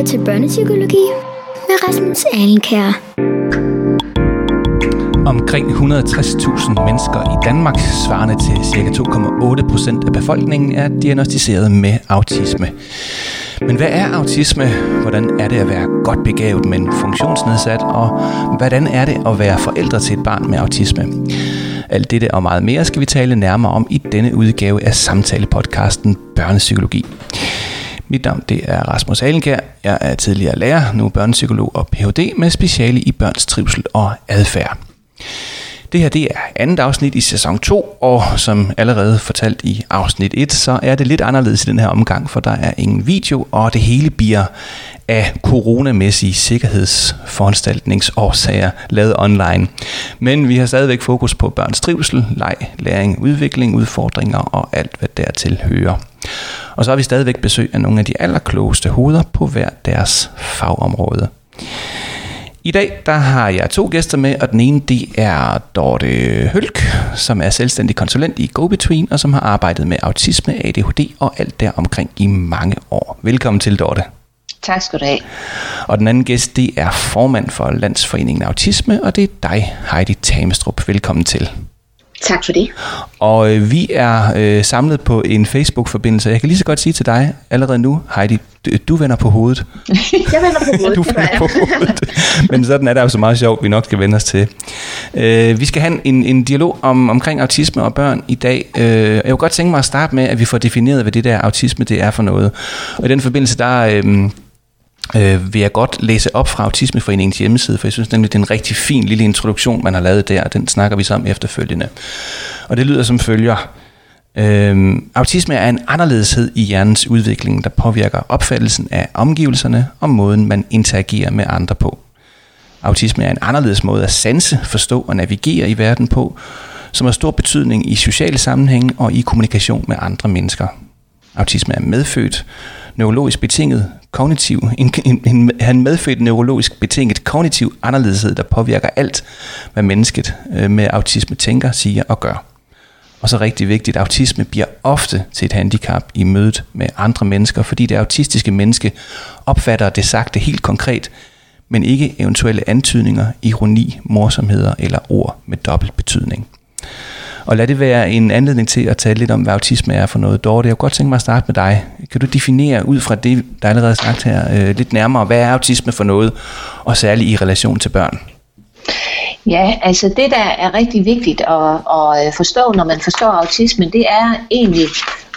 lytter til Børnepsykologi med Rasmus Alenkær. Omkring 160.000 mennesker i Danmark, svarende til ca. 2,8 procent af befolkningen, er diagnostiseret med autisme. Men hvad er autisme? Hvordan er det at være godt begavet, men funktionsnedsat? Og hvordan er det at være forældre til et barn med autisme? Alt dette og meget mere skal vi tale nærmere om i denne udgave af samtalepodcasten Børnepsykologi. Mit navn det er Rasmus Alenkær. Jeg er tidligere lærer, nu børnepsykolog og Ph.D. med speciale i børns trivsel og adfærd. Det her det er andet afsnit i sæson 2, og som allerede fortalt i afsnit 1, så er det lidt anderledes i den her omgang, for der er ingen video, og det hele bliver af coronamæssige sikkerhedsforanstaltningsårsager lavet online. Men vi har stadigvæk fokus på børns trivsel, leg, læring, udvikling, udfordringer og alt, hvad dertil hører. Og så har vi stadigvæk besøg af nogle af de allerklogeste hoveder på hver deres fagområde. I dag der har jeg to gæster med, og den ene det er Dorte Hølk, som er selvstændig konsulent i GoBetween, og som har arbejdet med autisme, ADHD og alt der omkring i mange år. Velkommen til, Dorte. Tak skal du have. Og den anden gæst, det er formand for Landsforeningen Autisme, og det er dig, Heidi Tamestrup. Velkommen til. Tak for det. Og øh, vi er øh, samlet på en Facebook-forbindelse. Jeg kan lige så godt sige til dig allerede nu, Heidi, du, du vender på hovedet. jeg vender på hovedet. du vender på hovedet. Men sådan er det jo så meget sjovt, vi nok skal vende os til. Øh, vi skal have en, en dialog om, omkring autisme og børn i dag. Øh, jeg vil godt tænke mig at starte med, at vi får defineret, hvad det der autisme det er for noget. Og i den forbindelse, der... Øh, øh, vil jeg godt læse op fra Autismeforeningens hjemmeside, for jeg synes nemlig, det er en rigtig fin lille introduktion, man har lavet der, og den snakker vi så om efterfølgende. Og det lyder som følger. Øhm, autisme er en anderledeshed i hjernens udvikling, der påvirker opfattelsen af omgivelserne og måden, man interagerer med andre på. Autisme er en anderledes måde at sanse, forstå og navigere i verden på, som har stor betydning i sociale sammenhænge og i kommunikation med andre mennesker. Autisme er medfødt, neurologisk betinget kognitiv, en, en, en, en medfødt neurologisk betinget kognitiv anderledeshed, der påvirker alt, hvad mennesket øh, med autisme tænker, siger og gør. Og så rigtig vigtigt, autisme bliver ofte til et handicap i mødet med andre mennesker, fordi det autistiske menneske opfatter det sagte helt konkret, men ikke eventuelle antydninger, ironi, morsomheder eller ord med dobbelt betydning. Og lad det være en anledning til at tale lidt om, hvad autisme er for noget. Dorte, jeg kunne godt tænke mig at starte med dig. Kan du definere ud fra det, der er allerede sagt her, øh, lidt nærmere, hvad er autisme for noget, og særligt i relation til børn? Ja, altså det, der er rigtig vigtigt at, at øh, forstå, når man forstår autisme, det er egentlig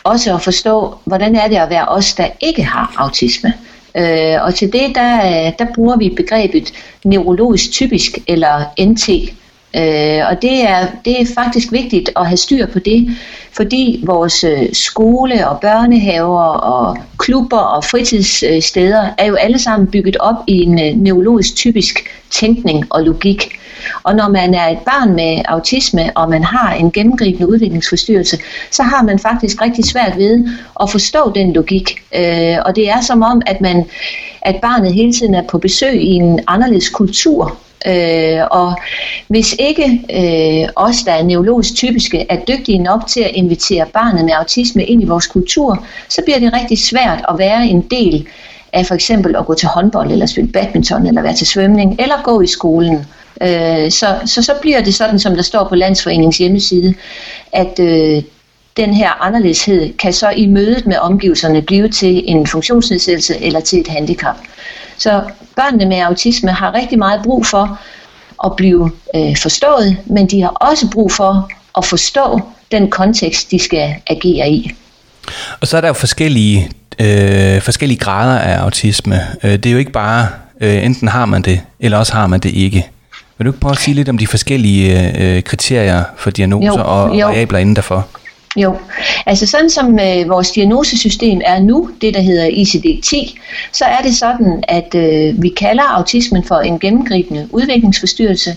også at forstå, hvordan er det at være os, der ikke har autisme. Øh, og til det, der, øh, der bruger vi begrebet neurologisk typisk, eller NT. Øh, og det er, det er faktisk vigtigt at have styr på det, fordi vores øh, skole og børnehaver og klubber og fritidssteder er jo alle sammen bygget op i en øh, neurologisk typisk tænkning og logik. Og når man er et barn med autisme, og man har en gennemgribende udviklingsforstyrrelse, så har man faktisk rigtig svært ved at forstå den logik. Øh, og det er som om, at man at barnet hele tiden er på besøg i en anderledes kultur, Øh, og hvis ikke øh, os, der er neurologisk typiske, er dygtige nok til at invitere barnet med autisme ind i vores kultur, så bliver det rigtig svært at være en del af for eksempel at gå til håndbold, eller spille badminton, eller være til svømning, eller gå i skolen. Øh, så, så så bliver det sådan, som der står på Landsforeningens hjemmeside, at øh, den her anderledeshed kan så i mødet med omgivelserne blive til en funktionsnedsættelse eller til et handicap. Så børnene med autisme har rigtig meget brug for at blive øh, forstået, men de har også brug for at forstå den kontekst, de skal agere i. Og så er der jo forskellige, øh, forskellige grader af autisme. Øh, det er jo ikke bare, øh, enten har man det, eller også har man det ikke. Vil du ikke prøve at sige lidt om de forskellige øh, kriterier for diagnoser jo, og jo. variabler inden derfor? Jo, altså sådan som øh, vores diagnosesystem er nu, det der hedder ICD-10, så er det sådan, at øh, vi kalder autismen for en gennemgribende udviklingsforstyrrelse.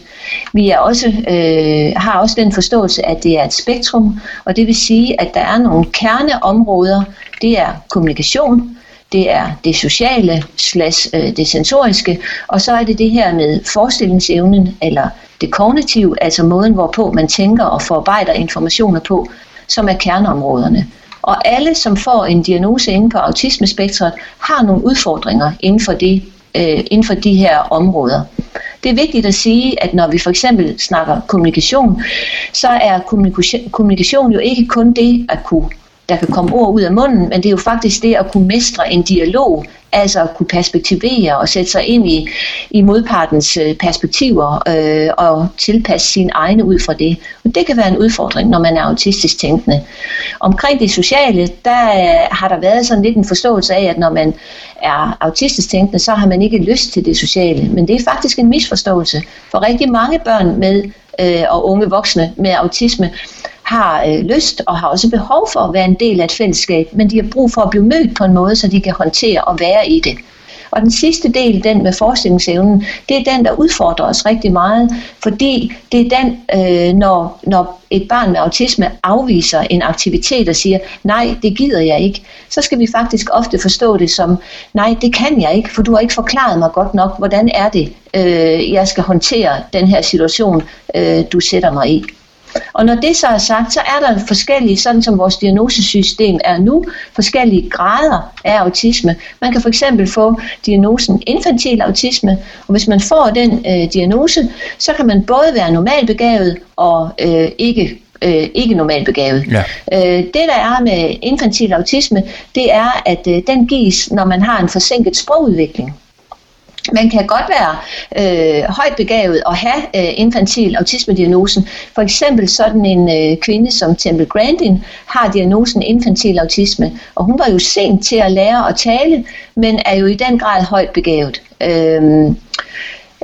Vi er også, øh, har også den forståelse, at det er et spektrum, og det vil sige, at der er nogle kerneområder. Det er kommunikation, det er det sociale slash øh, det sensoriske, og så er det det her med forestillingsevnen, eller det kognitive, altså måden, hvorpå man tænker og forarbejder informationer på, som er kerneområderne. Og alle, som får en diagnose inden på autismespektret, har nogle udfordringer inden for, det, øh, inden for de her områder. Det er vigtigt at sige, at når vi for eksempel snakker kommunikation, så er kommunikation, kommunikation jo ikke kun det at kunne der kan komme ord ud af munden, men det er jo faktisk det at kunne mestre en dialog, altså at kunne perspektivere og sætte sig ind i, i modpartens øh, perspektiver øh, og tilpasse sine egne ud fra det. Og det kan være en udfordring, når man er autistisk tænkende. Omkring det sociale, der øh, har der været sådan lidt en forståelse af, at når man er autistisk tænkende, så har man ikke lyst til det sociale. Men det er faktisk en misforståelse. For rigtig mange børn med øh, og unge voksne med autisme har øh, lyst og har også behov for at være en del af et fællesskab, men de har brug for at blive mødt på en måde, så de kan håndtere og være i det. Og den sidste del, den med forestillingsevnen, det er den, der udfordrer os rigtig meget, fordi det er den, øh, når, når et barn med autisme afviser en aktivitet og siger, nej, det gider jeg ikke, så skal vi faktisk ofte forstå det som, nej, det kan jeg ikke, for du har ikke forklaret mig godt nok, hvordan er det, øh, jeg skal håndtere den her situation, øh, du sætter mig i. Og når det så er sagt, så er der forskellige, sådan som vores diagnosesystem er nu, forskellige grader af autisme. Man kan for eksempel få diagnosen infantil autisme, og hvis man får den øh, diagnose, så kan man både være normalbegavet og øh, ikke øh, ikke normalt begavet. Ja. Øh, det der er med infantil autisme, det er, at øh, den gives, når man har en forsinket sprogudvikling. Man kan godt være øh, højt begavet og have øh, infantil autisme-diagnosen. For eksempel sådan en øh, kvinde som Temple Grandin har diagnosen infantil autisme, og hun var jo sent til at lære at tale, men er jo i den grad højt begavet. Øh,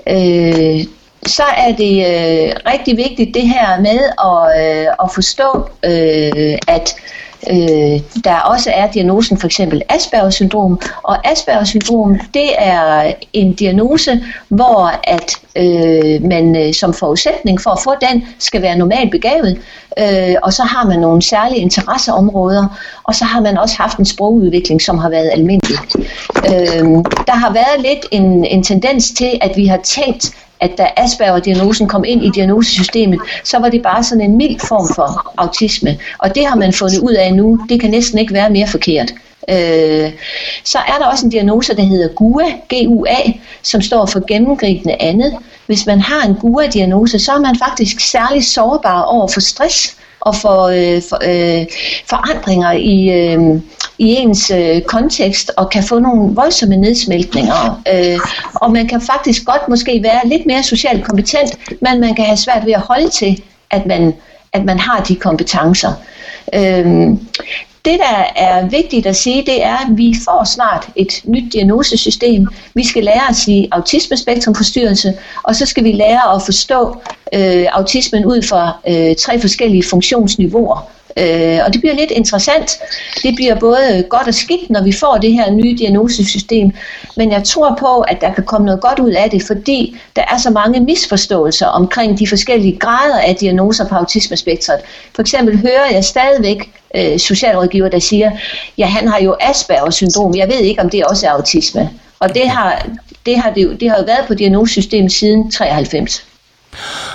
øh, så er det øh, rigtig vigtigt det her med at, øh, at forstå, øh, at øh, øh, der også er diagnosen for eksempel Aspergers syndrom. Og Aspergers syndrom, det er en diagnose, hvor at øh, man øh, som forudsætning for at få den, skal være normalt begavet. Øh, og så har man nogle særlige interesseområder, og så har man også haft en sprogudvikling, som har været almindelig. Øh, der har været lidt en, en tendens til, at vi har tænkt, at da Asperger-diagnosen kom ind i diagnosesystemet, så var det bare sådan en mild form for autisme. Og det har man fundet ud af nu. Det kan næsten ikke være mere forkert. Øh, så er der også en diagnose, der hedder GUA, GUA, som står for gennemgribende andet. Hvis man har en GUA-diagnose, så er man faktisk særlig sårbar over for stress og for, øh, for øh, forandringer i, øh, i ens øh, kontekst og kan få nogle voldsomme nedsmeltninger. Øh, og man kan faktisk godt måske være lidt mere socialt kompetent, men man kan have svært ved at holde til, at man, at man har de kompetencer. Øh, det, der er vigtigt at sige, det er, at vi får snart et nyt diagnosesystem. Vi skal lære at sige autismespektrumforstyrrelse, og så skal vi lære at forstå øh, autismen ud fra øh, tre forskellige funktionsniveauer. Øh, og det bliver lidt interessant. Det bliver både godt og skidt, når vi får det her nye diagnosesystem. Men jeg tror på, at der kan komme noget godt ud af det, fordi der er så mange misforståelser omkring de forskellige grader af diagnoser på autismespektret. For eksempel hører jeg stadigvæk øh, socialrådgiver, der siger, ja, han har jo Aspergers syndrom. Jeg ved ikke, om det også er autisme. Og det har, det har, det, det har jo været på diagnosesystemet siden 93.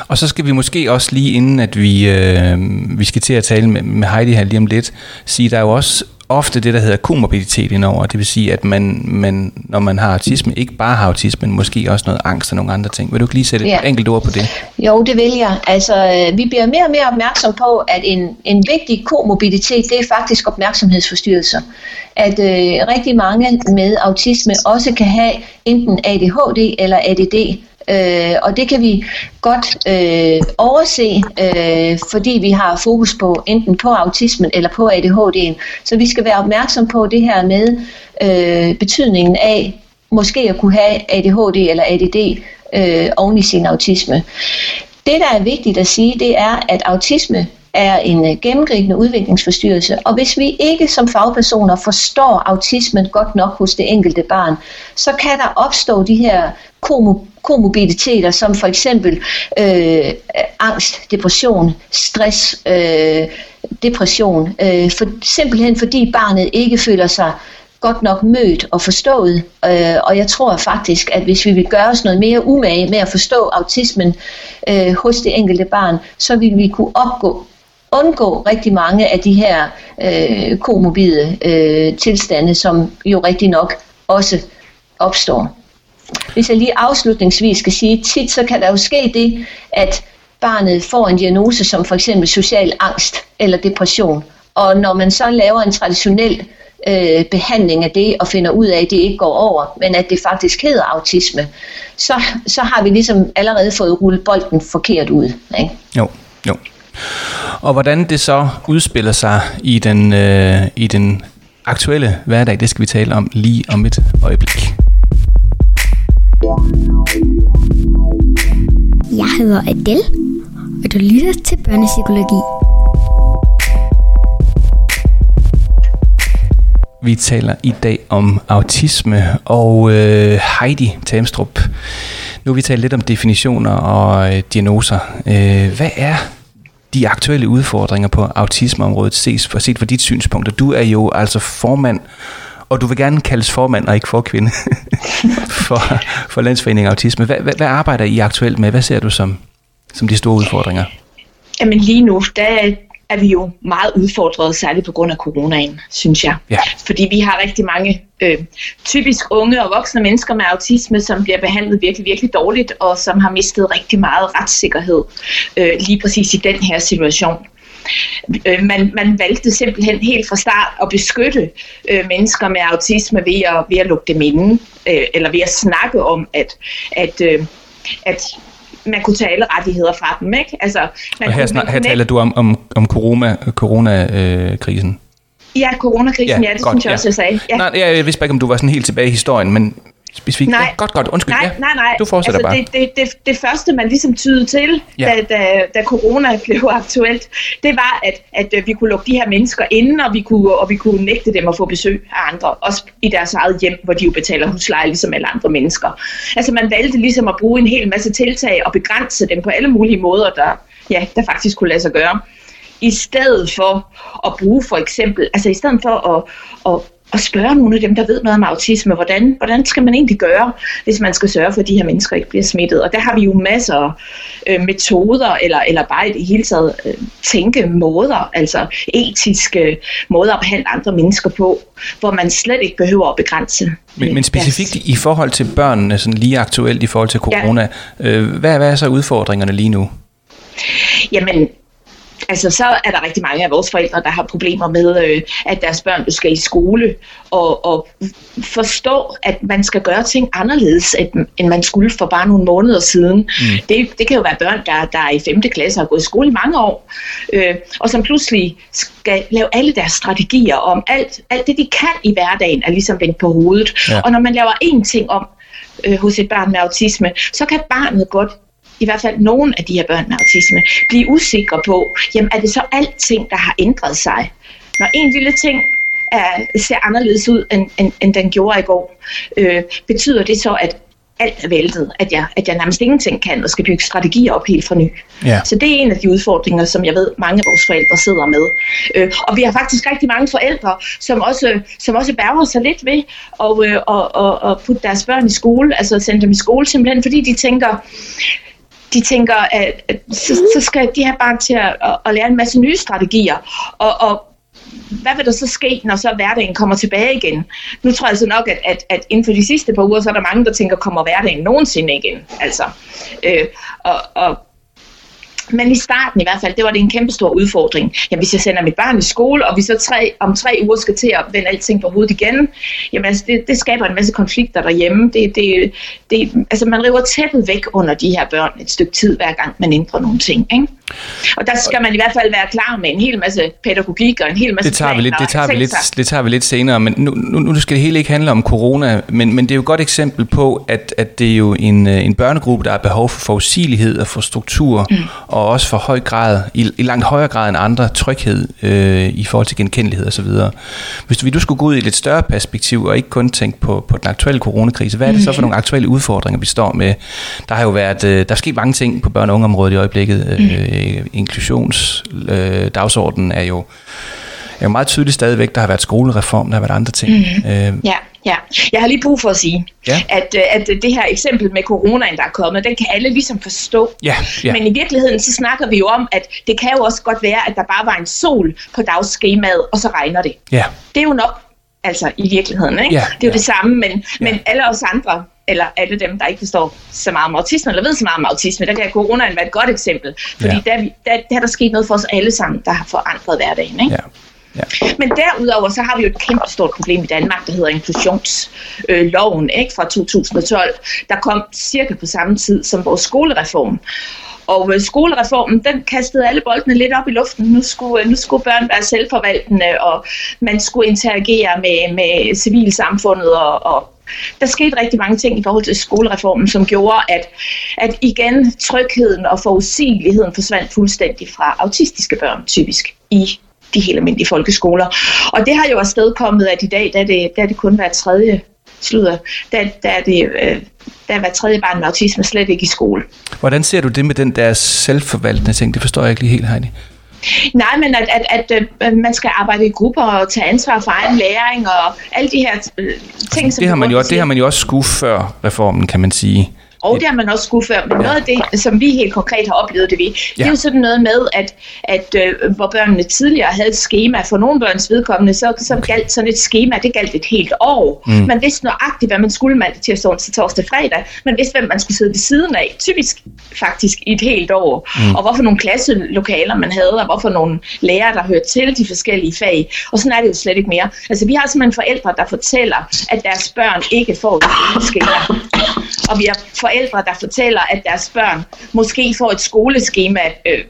Og så skal vi måske også lige inden, at vi, øh, vi skal til at tale med, med Heidi her lige om lidt, sige, der er jo også ofte det, der hedder komorbiditet indover. Det vil sige, at man, man, når man har autisme, ikke bare har autisme, men måske også noget angst og nogle andre ting. Vil du ikke lige sætte ja. et enkelt ord på det? Jo, det vil jeg. Altså, øh, vi bliver mere og mere opmærksom på, at en, en vigtig komorbiditet, det er faktisk opmærksomhedsforstyrrelser. At øh, rigtig mange med autisme også kan have enten ADHD eller ADD, Øh, og det kan vi godt øh, overse, øh, fordi vi har fokus på enten på autismen eller på ADHD'en. Så vi skal være opmærksom på det her med øh, betydningen af måske at kunne have ADHD eller ADD øh, oven i sin autisme. Det, der er vigtigt at sige, det er, at autisme er en øh, gennemgribende udviklingsforstyrrelse, og hvis vi ikke som fagpersoner forstår autismen godt nok hos det enkelte barn, så kan der opstå de her komorbiditeter, som for eksempel øh, angst, depression, stress, øh, depression, øh, for, simpelthen fordi barnet ikke føler sig godt nok mødt og forstået. Øh, og jeg tror faktisk, at hvis vi vil gøre os noget mere umage med at forstå autismen øh, hos det enkelte barn, så vil vi kunne opgå undgå rigtig mange af de her øh, komorbide øh, tilstande, som jo rigtig nok også opstår. Hvis jeg lige afslutningsvis skal sige, tit så kan der jo ske det, at barnet får en diagnose som for eksempel social angst eller depression. Og når man så laver en traditionel øh, behandling af det og finder ud af, at det ikke går over, men at det faktisk hedder autisme, så, så har vi ligesom allerede fået rullet bolden forkert ud. Ikke? Jo, jo. Og hvordan det så udspiller sig i den, øh, i den aktuelle hverdag, det skal vi tale om lige om et øjeblik. Jeg hedder Adele, og du lytter til børnepsykologi. Vi taler i dag om autisme, og øh, Heidi Tamstrup, nu har vi talt lidt om definitioner og øh, diagnoser. Øh, hvad er de aktuelle udfordringer på autismeområdet ses for, set fra dit synspunkt? Du er jo altså formand, og du vil gerne kaldes formand og ikke for kvinde for, for Landsforeningen Autisme. Hvad, hvad, hvad arbejder I aktuelt med? Hvad ser du som, som de store udfordringer? Jamen lige nu, der er vi jo meget udfordret, særligt på grund af coronaen, synes jeg. Ja. Fordi vi har rigtig mange øh, typisk unge og voksne mennesker med autisme, som bliver behandlet virkelig, virkelig dårligt, og som har mistet rigtig meget retssikkerhed øh, lige præcis i den her situation. Øh, man, man valgte simpelthen helt fra start at beskytte øh, mennesker med autisme ved at, ved at lukke dem inde, øh, eller ved at snakke om, at, at, øh, at man kunne tage alle rettigheder fra dem. Ikke? Altså, man og her, kunne, snak, man her taler du om, om, om corona, coronakrisen. Ja, coronakrisen, ja, ja det godt, synes jeg også, jeg sagde. Ja. Nej, jeg vidste bare ikke, om du var sådan helt tilbage i historien, men specifikt. Nej. Ja, godt, godt. Undskyld. Nej, ja. nej, nej. Du fortsætter altså, bare. Det, det, det, det første, man ligesom tydede til, Ja. da, da, da corona blev aktuelt, det var, at, at øh, vi kunne lukke de her mennesker inde, og vi, kunne, og vi kunne nægte dem at få besøg af andre, også i deres eget hjem, hvor de jo betaler husleje ligesom alle andre mennesker. Altså man valgte ligesom at bruge en hel masse tiltag og begrænse dem på alle mulige måder, der, ja, der faktisk kunne lade sig gøre. I stedet for at bruge for eksempel, altså i stedet for at, at at spørge nogle af dem, der ved noget om autisme, hvordan, hvordan skal man egentlig gøre, hvis man skal sørge for, at de her mennesker ikke bliver smittet. Og der har vi jo masser af øh, metoder, eller, eller bare i det hele taget øh, tænkemåder, altså etiske måder at behandle andre mennesker på, hvor man slet ikke behøver at begrænse. Men, men specifikt i forhold til børnene, sådan lige aktuelt i forhold til corona, ja. øh, hvad, hvad er så udfordringerne lige nu? Jamen, altså så er der rigtig mange af vores forældre, der har problemer med, øh, at deres børn skal i skole, og, og forstå, at man skal gøre ting anderledes, end, end man skulle for bare nogle måneder siden. Mm. Det, det kan jo være børn, der, der er i 5. klasse og har gået i skole i mange år, øh, og som pludselig skal lave alle deres strategier om alt, alt det, de kan i hverdagen, er ligesom vendt på hovedet. Ja. Og når man laver én ting om øh, hos et barn med autisme, så kan barnet godt i hvert fald nogle af de her børn med autisme, blive usikre på, jamen er det så alting, der har ændret sig? Når en lille ting er, ser anderledes ud, end, end, end den gjorde i går, øh, betyder det så, at alt er væltet, at jeg, at jeg nærmest ingenting kan, og skal bygge strategier op helt fra ny. Ja. Så det er en af de udfordringer, som jeg ved, mange af vores forældre sidder med. Øh, og vi har faktisk rigtig mange forældre, som også, som også bærger sig lidt ved at og, og, og putte deres børn i skole, altså sende dem i skole simpelthen, fordi de tænker, de tænker, at, at så, så skal de her barn til at, at, at lære en masse nye strategier. Og, og hvad vil der så ske, når så hverdagen kommer tilbage igen? Nu tror jeg så nok, at, at, at inden for de sidste par uger, så er der mange, der tænker, kommer hverdagen nogensinde igen? Altså, øh, og, og men i starten i hvert fald, det var det en kæmpe stor udfordring. Jamen, hvis jeg sender mit barn i skole, og vi så tre, om tre uger skal til at vende alting på hovedet igen, jamen altså, det, det skaber en masse konflikter derhjemme. Det, det, det, altså, man river tæppet væk under de her børn et stykke tid, hver gang man ændrer nogle ting. Ikke? Og der skal man i hvert fald være klar med en hel masse pædagogik og en hel masse Det tager, vi lidt, det, tager vi lidt, det tager vi lidt senere, men nu, nu, nu skal det hele ikke handle om corona, men, men det er jo et godt eksempel på, at, at det er jo en, øh, en børnegruppe, der har behov for forudsigelighed og for struktur, mm. Og også for høj grad, i, i langt højere grad end andre, tryghed øh, i forhold til genkendelighed osv. Hvis du, du skulle gå ud i et lidt større perspektiv, og ikke kun tænke på, på den aktuelle coronakrise, hvad er det så for nogle aktuelle udfordringer, vi står med? Der har jo været, øh, der er sket mange ting på børne- og ungeområdet i øjeblikket. Øh, inklusionsdagsordenen øh, er jo er jo meget tydeligt stadigvæk. Der har været skolereform, der har været andre ting. Mm. Øh, Ja, Ja, jeg har lige brug for at sige, Ja. at, øh, at det her eksempel med coronaen, der er kommet, den kan alle ligesom forstå. Ja, ja. Men i virkeligheden, så snakker vi jo om, at det kan jo også godt være, at der bare var en sol på dagsskemaet, og så regner det. Ja, Det er jo nok, altså i virkeligheden, ikke? Ja, det er jo ja. det samme, men, men Ja. alle os andre, eller alle dem, der ikke forstår så meget om autisme, eller ved så meget om autisme, der kan coronaen være et godt eksempel. Fordi Ja. der, er der, der er der sket noget for os alle sammen, der har forandret hverdagen. Ikke? ja ja. Men derudover så har vi jo et kæmpe stort problem i Danmark, der hedder inklusionsloven ikke, fra 2012. Der kom cirka på samme tid som vores skolereform. Og øh, skolereformen, den kastede alle boldene lidt op i luften. Nu skulle, øh, nu skulle børn være selvforvaltende, og man skulle interagere med, med civilsamfundet, og, og der skete rigtig mange ting i forhold til skolereformen, som gjorde, at, at igen trygheden og forudsigeligheden forsvandt fuldstændig fra autistiske børn, typisk, i de helt almindelige folkeskoler. Og det har jo afstedkommet, at i dag, der er det, der er det kun hver tredje slutter, der, der, er det, øh, der er hver tredje barn med autisme slet ikke i skole. Hvordan ser du det med den der selvforvaltende ting? Det forstår jeg ikke lige helt, Heidi. Nej, men at, at, at, øh, man skal arbejde i grupper og tage ansvar for egen læring og alle de her øh, ting, som Det har man jo, det har man jo også skulle før reformen, kan man sige. Og det har man også skulle før, men Ja. noget af det, som vi helt konkret har oplevet det ved, det Ja. er jo sådan noget med, at, at øh, hvor børnene tidligere havde et schema, for nogle børns vedkommende, så, så okay. galt sådan et schema, det galt et helt år. Mm. Man vidste nøjagtigt, hvad man skulle mandag, tirsdag, onsdag, torsdag, fredag. Man vidste, hvem man skulle sidde ved siden af, typisk faktisk i et helt år. Mm. Og hvorfor nogle klasselokaler man havde, og hvorfor nogle lærere, der hørte til de forskellige fag. Og sådan er det jo slet ikke mere. Altså vi har simpelthen forældre, der fortæller, at deres børn ikke får et skema. Og vi har forældre, der fortæller, at deres børn måske får et skoleskema øh,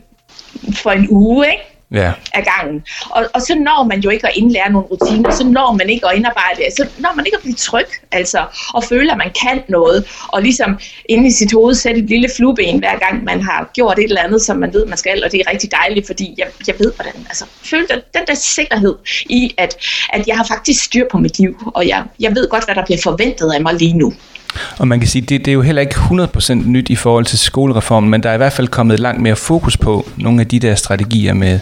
for en uge, ikke? Ja. af gangen. Og, og så når man jo ikke at indlære nogle rutiner, så når man ikke at indarbejde, så når man ikke at blive tryg, altså, og føle, at man kan noget, og ligesom inde i sit hoved sætte et lille flueben, hver gang man har gjort et eller andet, som man ved, man skal, og det er rigtig dejligt, fordi jeg, jeg ved, hvordan, altså, føle den, den der sikkerhed i, at, at jeg har faktisk styr på mit liv, og jeg, jeg ved godt, hvad der bliver forventet af mig lige nu. Og man kan sige, det, det er jo heller ikke 100% nyt i forhold til skolereformen, men der er i hvert fald kommet langt mere fokus på nogle af de der strategier med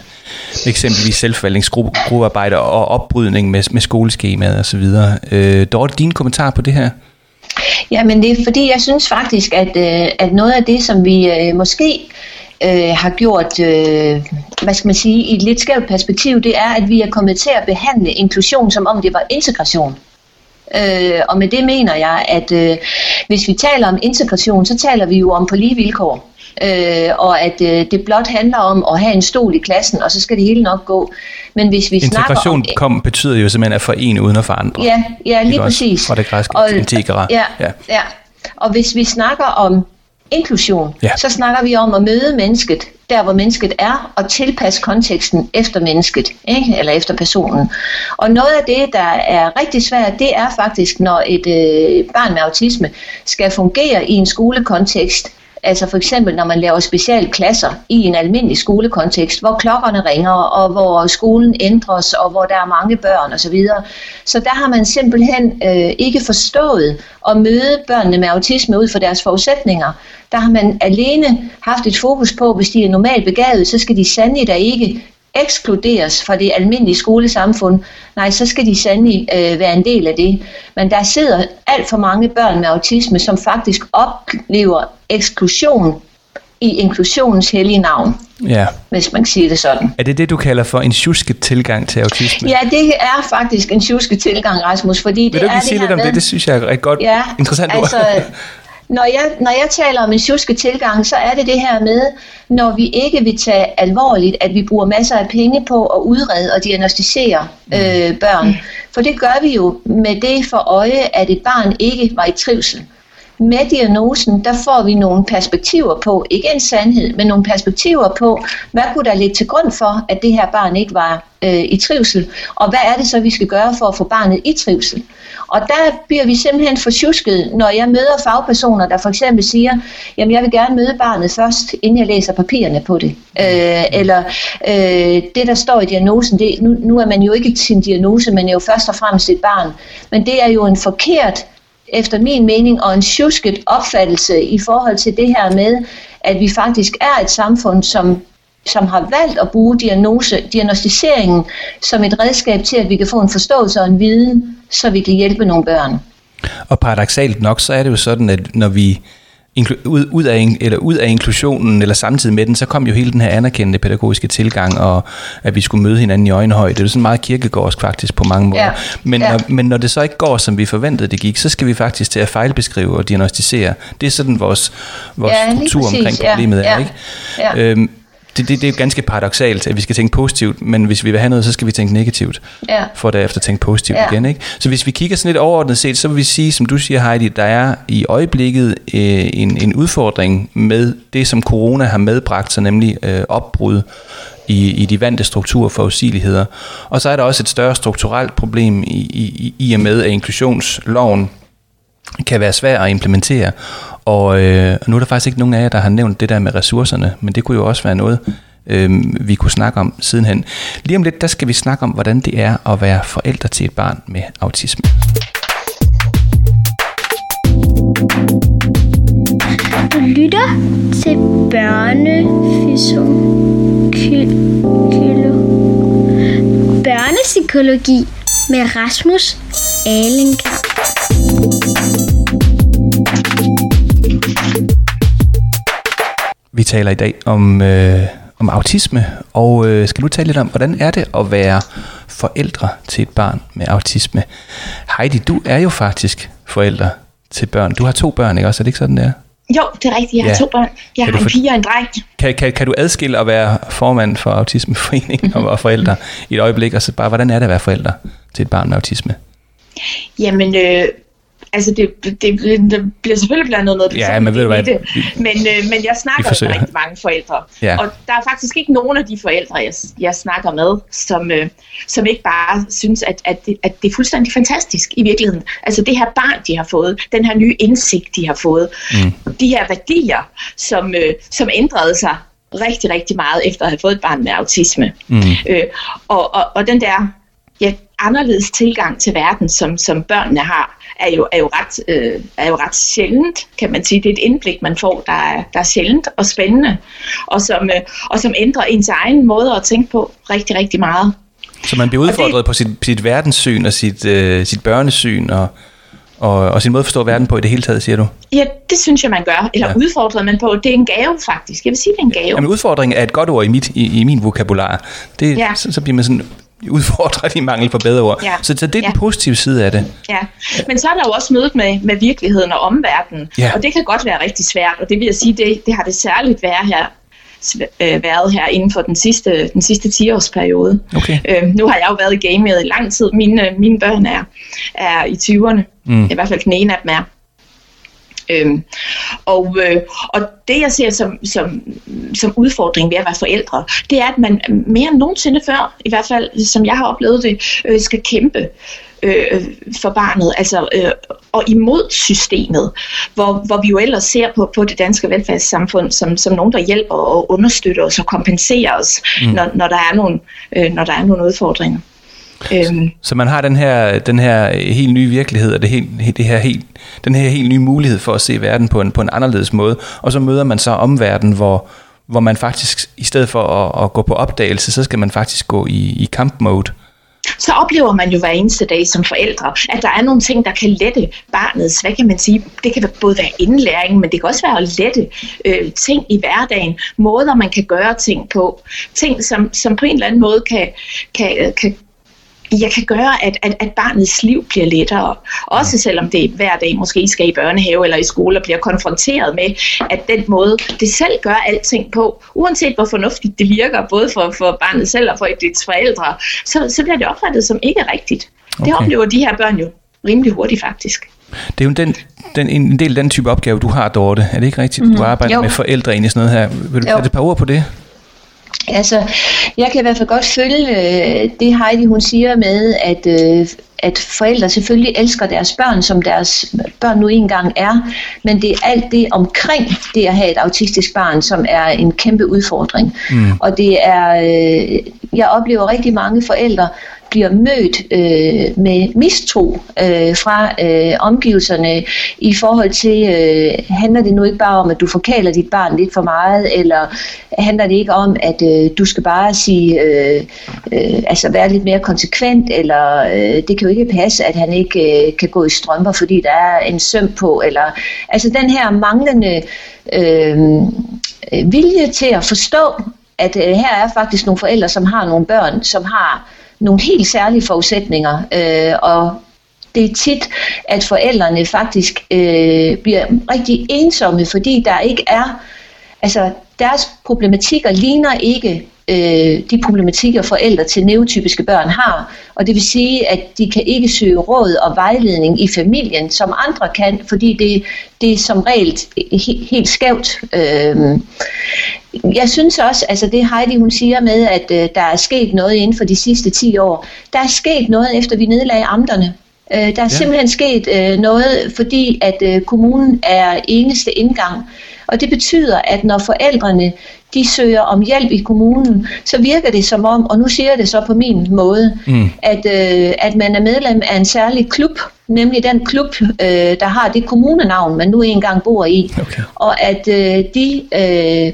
eksempelvis selvforvaltningsgruppearbejde og opbrydning med, med skoleskemaet osv. Øh, Dorte, din kommentar på det her? Ja, men det er fordi, jeg synes faktisk, at, øh, at noget af det, som vi øh, måske øh, har gjort, øh, hvad skal man sige, i et lidt skævt perspektiv, det er, at vi er kommet til at behandle inklusion, som om det var integration. Øh, og med det mener jeg, at øh, hvis vi taler om integration, så taler vi jo om på lige vilkår. Øh, og at øh, det blot handler om at have en stol i klassen, og så skal det hele nok gå. Men hvis vi Integration snakker om... kom, betyder jo simpelthen at forene uden at forandre. Ja, ja lige Ikke også? præcis. Fra det græske integra. Ja, Ja. ja. ja. Og hvis vi snakker om inklusion, Ja. så snakker vi om at møde mennesket der, hvor mennesket er, og tilpasse konteksten efter mennesket, ikke? eller efter personen. Og noget af det, der er rigtig svært, det er faktisk, når et øh, barn med autisme skal fungere i en skolekontekst, Altså for eksempel, når man laver specialklasser i en almindelig skolekontekst, hvor klokkerne ringer, og hvor skolen ændres, og hvor der er mange børn osv. Så der har man simpelthen øh, ikke forstået at møde børnene med autisme ud fra deres forudsætninger. Der har man alene haft et fokus på, hvis de er normalt begavet, så skal de sandelig da ikke ekskluderes fra det almindelige skolesamfund. Nej, så skal de sandelig øh, være en del af det. Men der sidder alt for mange børn med autisme, som faktisk oplever eksklusion i inklusionens hellige navn, ja. hvis man kan sige det sådan. Er det det, du kalder for en tjusket tilgang til autisme? Ja, det er faktisk en tjuske tilgang, Rasmus, fordi Vil det du ikke er sige det lidt om det? Det synes jeg er et godt, Ja, interessant altså, ord. Når jeg, når jeg taler om en tjuske tilgang, så er det det her med, når vi ikke vil tage alvorligt, at vi bruger masser af penge på at udrede og diagnostisere øh, børn. For det gør vi jo med det for øje, at et barn ikke var i trivsel. Med diagnosen, der får vi nogle perspektiver på, ikke en sandhed, men nogle perspektiver på, hvad kunne der ligge til grund for, at det her barn ikke var øh, i trivsel, og hvad er det så, vi skal gøre for at få barnet i trivsel. Og der bliver vi simpelthen forsjusket, når jeg møder fagpersoner, der for eksempel siger, jamen jeg vil gerne møde barnet først, inden jeg læser papirerne på det. Øh, eller øh, det, der står i diagnosen, det, nu, nu er man jo ikke sin diagnose, men er jo først og fremmest et barn. Men det er jo en forkert efter min mening, og en tjusket opfattelse i forhold til det her med, at vi faktisk er et samfund, som, som har valgt at bruge diagnose, diagnostiseringen som et redskab til, at vi kan få en forståelse og en viden så vi kan hjælpe nogle børn. Og paradoxalt nok, så er det jo sådan, at når vi ud, ud, af, eller ud af inklusionen, eller samtidig med den, så kom jo hele den her anerkendte pædagogiske tilgang, og at vi skulle møde hinanden i øjenhøjde. Det er jo sådan meget kirkegårdsk faktisk på mange måder. Ja. Men, ja. Når, men når det så ikke går, som vi forventede det gik, så skal vi faktisk til at fejlbeskrive og diagnostisere. Det er sådan vores, vores ja, struktur præcis, omkring problemet ja. er. Ikke? Ja. Øhm, det, det, det er ganske paradoxalt, at vi skal tænke positivt, men hvis vi vil have noget, så skal vi tænke negativt, ja. for derefter tænke positivt ja. igen. Ikke? Så hvis vi kigger sådan lidt overordnet set, så vil vi sige, som du siger Heidi, der er i øjeblikket øh, en, en udfordring med det, som corona har medbragt sig, nemlig øh, opbrud i, i de vante strukturer for usigeligheder. Og så er der også et større strukturelt problem i, i, i og med, at inklusionsloven kan være svær at implementere. Og øh, nu er der faktisk ikke nogen af jer, der har nævnt det der med ressourcerne, men det kunne jo også være noget, øh, vi kunne snakke om sidenhen. Lige om lidt, der skal vi snakke om, hvordan det er at være forældre til et barn med autisme. Du lytter til Børnepsykologi med Rasmus Alenkar. Vi taler i dag om, øh, om autisme, og øh, skal du tale lidt om, hvordan er det at være forældre til et barn med autisme? Heidi, du er jo faktisk forældre til børn. Du har to børn, ikke også? Er det ikke sådan, det er? Jo, det er rigtigt. Jeg har ja. to børn. Jeg kan har en pige og en dreng. Kan, kan, kan du adskille at være formand for Autismeforeningen mm-hmm. og forældre i et øjeblik, og så bare, hvordan er det at være forældre til et barn med autisme? Jamen, øh, Altså, det, det, det bliver selvfølgelig blandet noget ja, men ved du hvad, det. Men, øh, men jeg snakker med rigtig mange forældre. Ja. Og der er faktisk ikke nogen af de forældre, jeg, jeg snakker med, som, øh, som ikke bare synes, at, at, det, at det er fuldstændig fantastisk i virkeligheden. Altså det her barn, de har fået, den her nye indsigt, de har fået, mm. de her værdier, som, øh, som ændrede sig rigtig, rigtig meget efter at have fået et barn med autisme. Mm. Øh, og, og, og den der ja, anderledes tilgang til verden, som, som børnene har, er jo, er, jo ret, øh, er jo ret sjældent, kan man sige. Det er et indblik, man får, der er, der er sjældent og spændende, og som, øh, og som ændrer ens egen måde at tænke på rigtig, rigtig meget. Så man bliver udfordret det, på sit, sit verdenssyn og sit, øh, sit børnesyn og, og, og sin måde at forstå verden på i det hele taget, siger du? Ja, det synes jeg, man gør. Eller ja. udfordret man på. Det er en gave, faktisk. Jeg vil sige, det er en gave. Jamen, udfordring er et godt ord i, mit, i, i min vokabular. Det, ja. så, så bliver man sådan udfordret i mangel på bedre ord. Ja. Så, så det er ja. den positive side af det. Ja, men så er der jo også mødet med, med virkeligheden og omverdenen, ja. og det kan godt være rigtig svært, og det vil jeg sige, det, det har det særligt været her øh, været her inden for den sidste, den sidste 10-årsperiode. Okay. Øh, nu har jeg jo været i gamet i lang tid. Mine, mine børn er, er i 20'erne. Mm. I hvert fald den ene af dem er. Øhm, og, øh, og det jeg ser som, som, som udfordring ved at være forældre, det er, at man mere end nogensinde før, i hvert fald som jeg har oplevet det, øh, skal kæmpe øh, for barnet, altså øh, og imod systemet, hvor, hvor vi jo ellers ser på, på det danske velfærdssamfund som, som nogen, der hjælper og understøtter os og kompenserer os, mm. når, når, der er nogle, øh, når der er nogle udfordringer. Øhm. Så man har den her, den her helt nye virkelighed, og det, helt, det her helt, den her helt nye mulighed for at se verden på en, på en anderledes måde, og så møder man så omverdenen, hvor, hvor man faktisk, i stedet for at, at gå på opdagelse, så skal man faktisk gå i, i kampmode. Så oplever man jo hver eneste dag som forældre, at der er nogle ting, der kan lette barnets, hvad kan man sige, det kan både være indlæring, men det kan også være at lette øh, ting i hverdagen, måder man kan gøre ting på, ting som, som på en eller anden måde kan, kan, kan jeg kan gøre, at, at, at barnets liv bliver lettere. Også selvom det hver dag måske skal i børnehave eller i skole og bliver konfronteret med, at den måde, det selv gør alting på, uanset hvor fornuftigt det virker, både for, for barnet selv og for dets forældre, så, så bliver det opfattet som ikke rigtigt. Okay. Det oplever de her børn jo rimelig hurtigt faktisk. Det er jo den, den, en del af den type opgave, du har, Dorte. Er det ikke rigtigt? Mm-hmm. Du arbejder jo. med forældre i sådan noget her. Vil du sætte et par ord på det? Altså, jeg kan i hvert fald godt følge øh, det Heidi hun siger med, at, øh, at forældre selvfølgelig elsker deres børn, som deres børn nu engang er, men det er alt det omkring det at have et autistisk barn, som er en kæmpe udfordring. Mm. Og det er, øh, jeg oplever rigtig mange forældre bliver mødt øh, med mistro øh, fra øh, omgivelserne i forhold til, øh, handler det nu ikke bare om, at du forkæler dit barn lidt for meget, eller handler det ikke om, at øh, du skal bare sige, øh, øh, altså være lidt mere konsekvent, eller øh, det kan jo ikke passe, at han ikke øh, kan gå i strømper, fordi der er en søm på, eller altså den her manglende øh, øh vilje til at forstå, at øh, her er faktisk nogle forældre, som har nogle børn, som har nogle helt særlige forudsætninger, øh, og det er tit, at forældrene faktisk øh, bliver rigtig ensomme, fordi der ikke er, altså deres problematikker ligner ikke øh, de problematikker forældre til neotypiske børn har. Og det vil sige, at de kan ikke søge råd og vejledning i familien, som andre kan, fordi det, det er som regel helt, helt skævt. Øh, jeg synes også, altså det Heidi hun siger med, at øh, der er sket noget inden for de sidste 10 år. Der er sket noget, efter vi nedlagde amterne. Øh, der er ja. simpelthen sket øh, noget, fordi at øh, kommunen er eneste indgang. Og det betyder, at når forældrene de søger om hjælp i kommunen, så virker det som om, og nu siger jeg det så på min måde, mm. at, øh, at man er medlem af en særlig klub, nemlig den klub, øh, der har det kommunenavn, man nu engang bor i. Okay. Og at øh, de øh,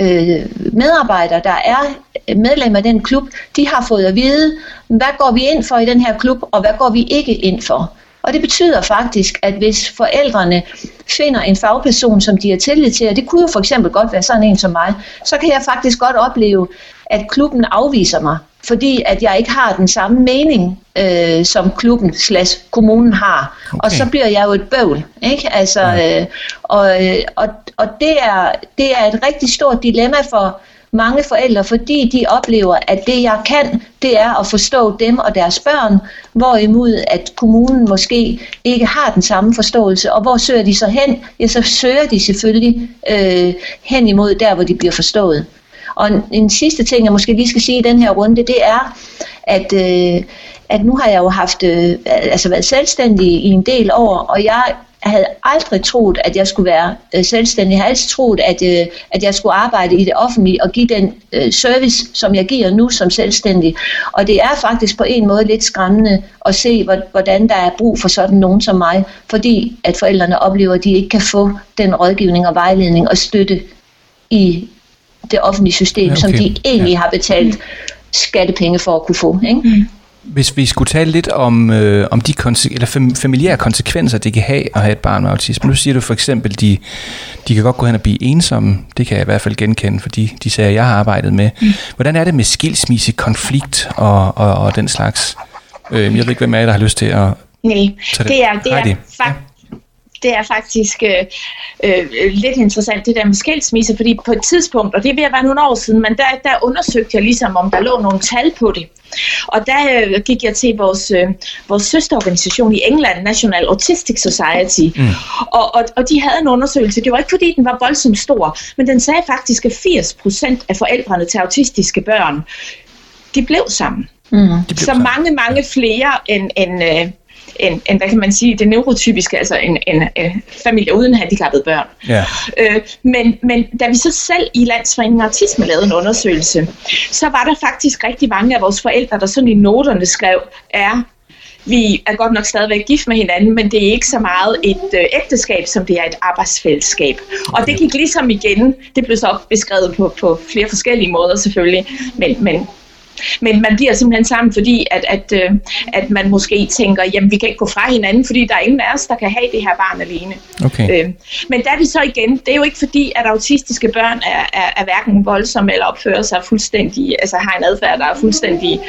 øh, medarbejdere, der er medlem af den klub, de har fået at vide, hvad går vi ind for i den her klub, og hvad går vi ikke ind for. Og det betyder faktisk, at hvis forældrene finder en fagperson, som de har tillid til, og det kunne jo for eksempel godt være sådan en som mig, så kan jeg faktisk godt opleve, at klubben afviser mig, fordi at jeg ikke har den samme mening, øh, som klubben slash kommunen har. Okay. Og så bliver jeg jo et bøvl. Ikke? Altså, øh, og, øh, og, og det, er, det er et rigtig stort dilemma for mange forældre, fordi de oplever, at det jeg kan, det er at forstå dem og deres børn, hvorimod at kommunen måske ikke har den samme forståelse. Og hvor søger de så hen? Ja, så søger de selvfølgelig øh, hen imod der, hvor de bliver forstået. Og en, en sidste ting, jeg måske lige skal sige i den her runde, det er, at, øh, at nu har jeg jo haft, øh, altså været selvstændig i en del år, og jeg jeg havde aldrig troet, at jeg skulle være øh, selvstændig. Jeg havde altid troet, at, øh, at jeg skulle arbejde i det offentlige og give den øh, service, som jeg giver nu som selvstændig. Og det er faktisk på en måde lidt skræmmende at se, hvordan der er brug for sådan nogen som mig, fordi at forældrene oplever, at de ikke kan få den rådgivning og vejledning og støtte i det offentlige system, ja, okay. som de egentlig ja. har betalt skattepenge for at kunne få. Ikke? Mm. Hvis vi skulle tale lidt om, øh, om de konse- eller fam- familiære konsekvenser, det kan have at have et barn med autisme. Nu siger du for eksempel, de, de kan godt gå hen og blive ensomme. Det kan jeg i hvert fald genkende for de, de sager, jeg har arbejdet med. Mm. Hvordan er det med skilsmisse, konflikt og, og, og den slags? Øh, jeg ved ikke, hvem af jer, der har lyst til at Nej, det. det er, det er, ja det er faktisk øh, øh, lidt interessant, det der med skilsmisse, fordi på et tidspunkt, og det er ved at være nogle år siden, men der, der undersøgte jeg ligesom, om der lå nogle tal på det. Og der øh, gik jeg til vores, øh, vores søsterorganisation i England, National Autistic Society, mm. og, og, og de havde en undersøgelse. Det var ikke fordi, den var voldsomt stor, men den sagde faktisk, at 80% af forældrene til autistiske børn, de blev sammen. Mm. De blev så sammen. mange, mange flere end, end, øh, en, en hvad kan man sige, det neurotypiske, altså en, en, en familie uden handicappede børn. Ja. Øh, men, men da vi så selv i Landsforeningen Autisme lavede en undersøgelse, så var der faktisk rigtig mange af vores forældre, der sådan i noterne skrev, er vi er godt nok stadigvæk gift med hinanden, men det er ikke så meget et øh, ægteskab, som det er et arbejdsfællesskab. Og det gik ligesom igen, det blev så beskrevet på, på flere forskellige måder selvfølgelig, men, men men man bliver simpelthen sammen, fordi at, at, øh, at man måske tænker, jamen vi kan ikke gå fra hinanden, fordi der er ingen af os, der kan have det her barn alene. Okay. Øh, men der er vi så igen, det er jo ikke fordi, at autistiske børn er, er, er hverken voldsomme eller opfører sig fuldstændig, altså har en adfærd, der er fuldstændig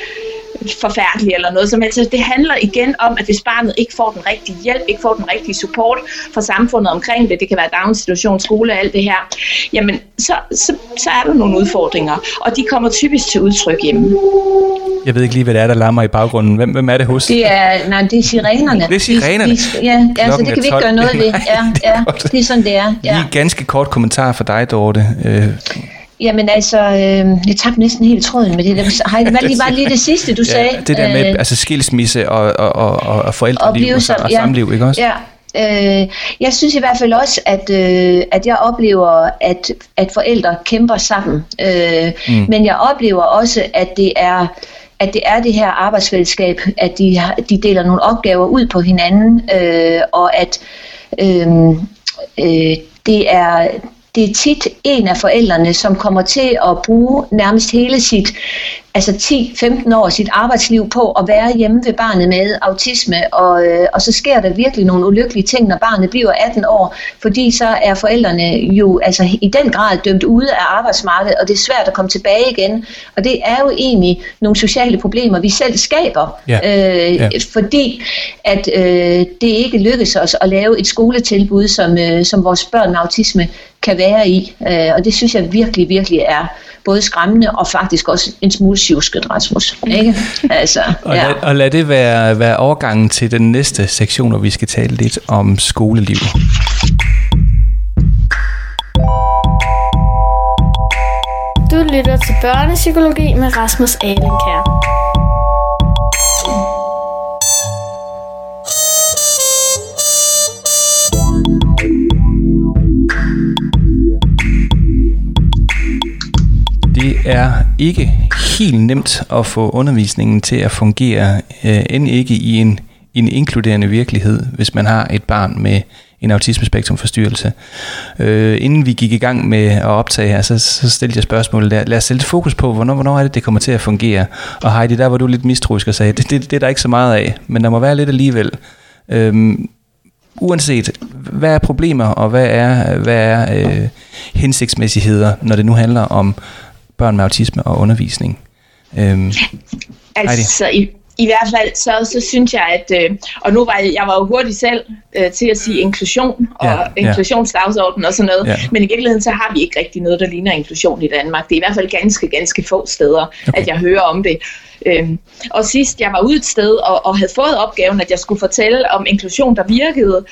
forfærdelig eller noget som helst. Det handler igen om, at hvis barnet ikke får den rigtige hjælp, ikke får den rigtige support fra samfundet omkring det, det kan være daginstitution, skole og alt det her, jamen så, så, så er der nogle udfordringer, og de kommer typisk til udtryk hjemme. Jeg ved ikke lige, hvad det er, der larmer i baggrunden. Hvem, hvem er det hos? Det er, nej, det er sirenerne. Det er sirenerne? De, de, ja, ja så det kan vi ikke gøre noget ved. Ja, ja, det er sådan, det er. Ja. Lige ganske kort kommentar for dig, Dorte. Øh, Jamen altså, øh, jeg tabte næsten helt tråden med det der. Hej, det var lige, bare lige det sidste, du ja, sagde. Det der med øh, altså skilsmisse og, og, og, og forældreliv og, og, og samliv, ikke også? Ja, Øh, jeg synes i hvert fald også, at, øh, at jeg oplever, at, at forældre kæmper sammen. Øh, mm. Men jeg oplever også, at det er at det er det her arbejdsfællesskab, at de, de deler nogle opgaver ud på hinanden, øh, og at øh, øh, det er det er tit en af forældrene, som kommer til at bruge nærmest hele sit altså 10-15 år sit arbejdsliv på at være hjemme ved barnet med autisme, og, øh, og så sker der virkelig nogle ulykkelige ting, når barnet bliver 18 år, fordi så er forældrene jo altså i den grad dømt ude af arbejdsmarkedet, og det er svært at komme tilbage igen, og det er jo egentlig nogle sociale problemer, vi selv skaber, Ja. øh, Ja. fordi at øh, det ikke lykkes os at lave et skoletilbud, som, øh, som vores børn med autisme kan være i, øh, og det synes jeg virkelig, virkelig er både skræmmende og faktisk også en smule sjusket, Rasmus. Ikke? Altså, Og, ja. lad, og lad det være, være overgangen til den næste sektion, hvor vi skal tale lidt om skoleliv. Du lytter til Børnepsykologi med Rasmus Alenkær. Det er ikke helt nemt at få undervisningen til at fungere, øh, end ikke i en, en inkluderende virkelighed, hvis man har et barn med en autismespektrumforstyrrelse. Øh, inden vi gik i gang med at optage her, så, så stillede jeg spørgsmålet der. Lad os sætte fokus på, hvornår, hvornår er det, det kommer til at fungere. Og Heidi, der var du lidt mistroisk og sagde, det, det, det er der ikke så meget af, men der må være lidt alligevel. Øhm, uanset, hvad er problemer, og hvad er, hvad er øh, hensigtsmæssigheder, når det nu handler om børn med autisme og undervisning? Øhm, Altså i, i hvert fald, så, så synes jeg, at, øh, og nu var jeg, jeg var jo hurtig selv øh, til at sige inklusion og Ja, ja, ja. inklusionsdagsorden og sådan noget, Ja. men i virkeligheden så har vi ikke rigtig noget, der ligner inklusion i Danmark. Det er i hvert fald ganske, ganske få steder, okay. at jeg hører om det. Øhm, og sidst jeg var ude et sted og, og havde fået opgaven, at jeg skulle fortælle om inklusion, der virkede,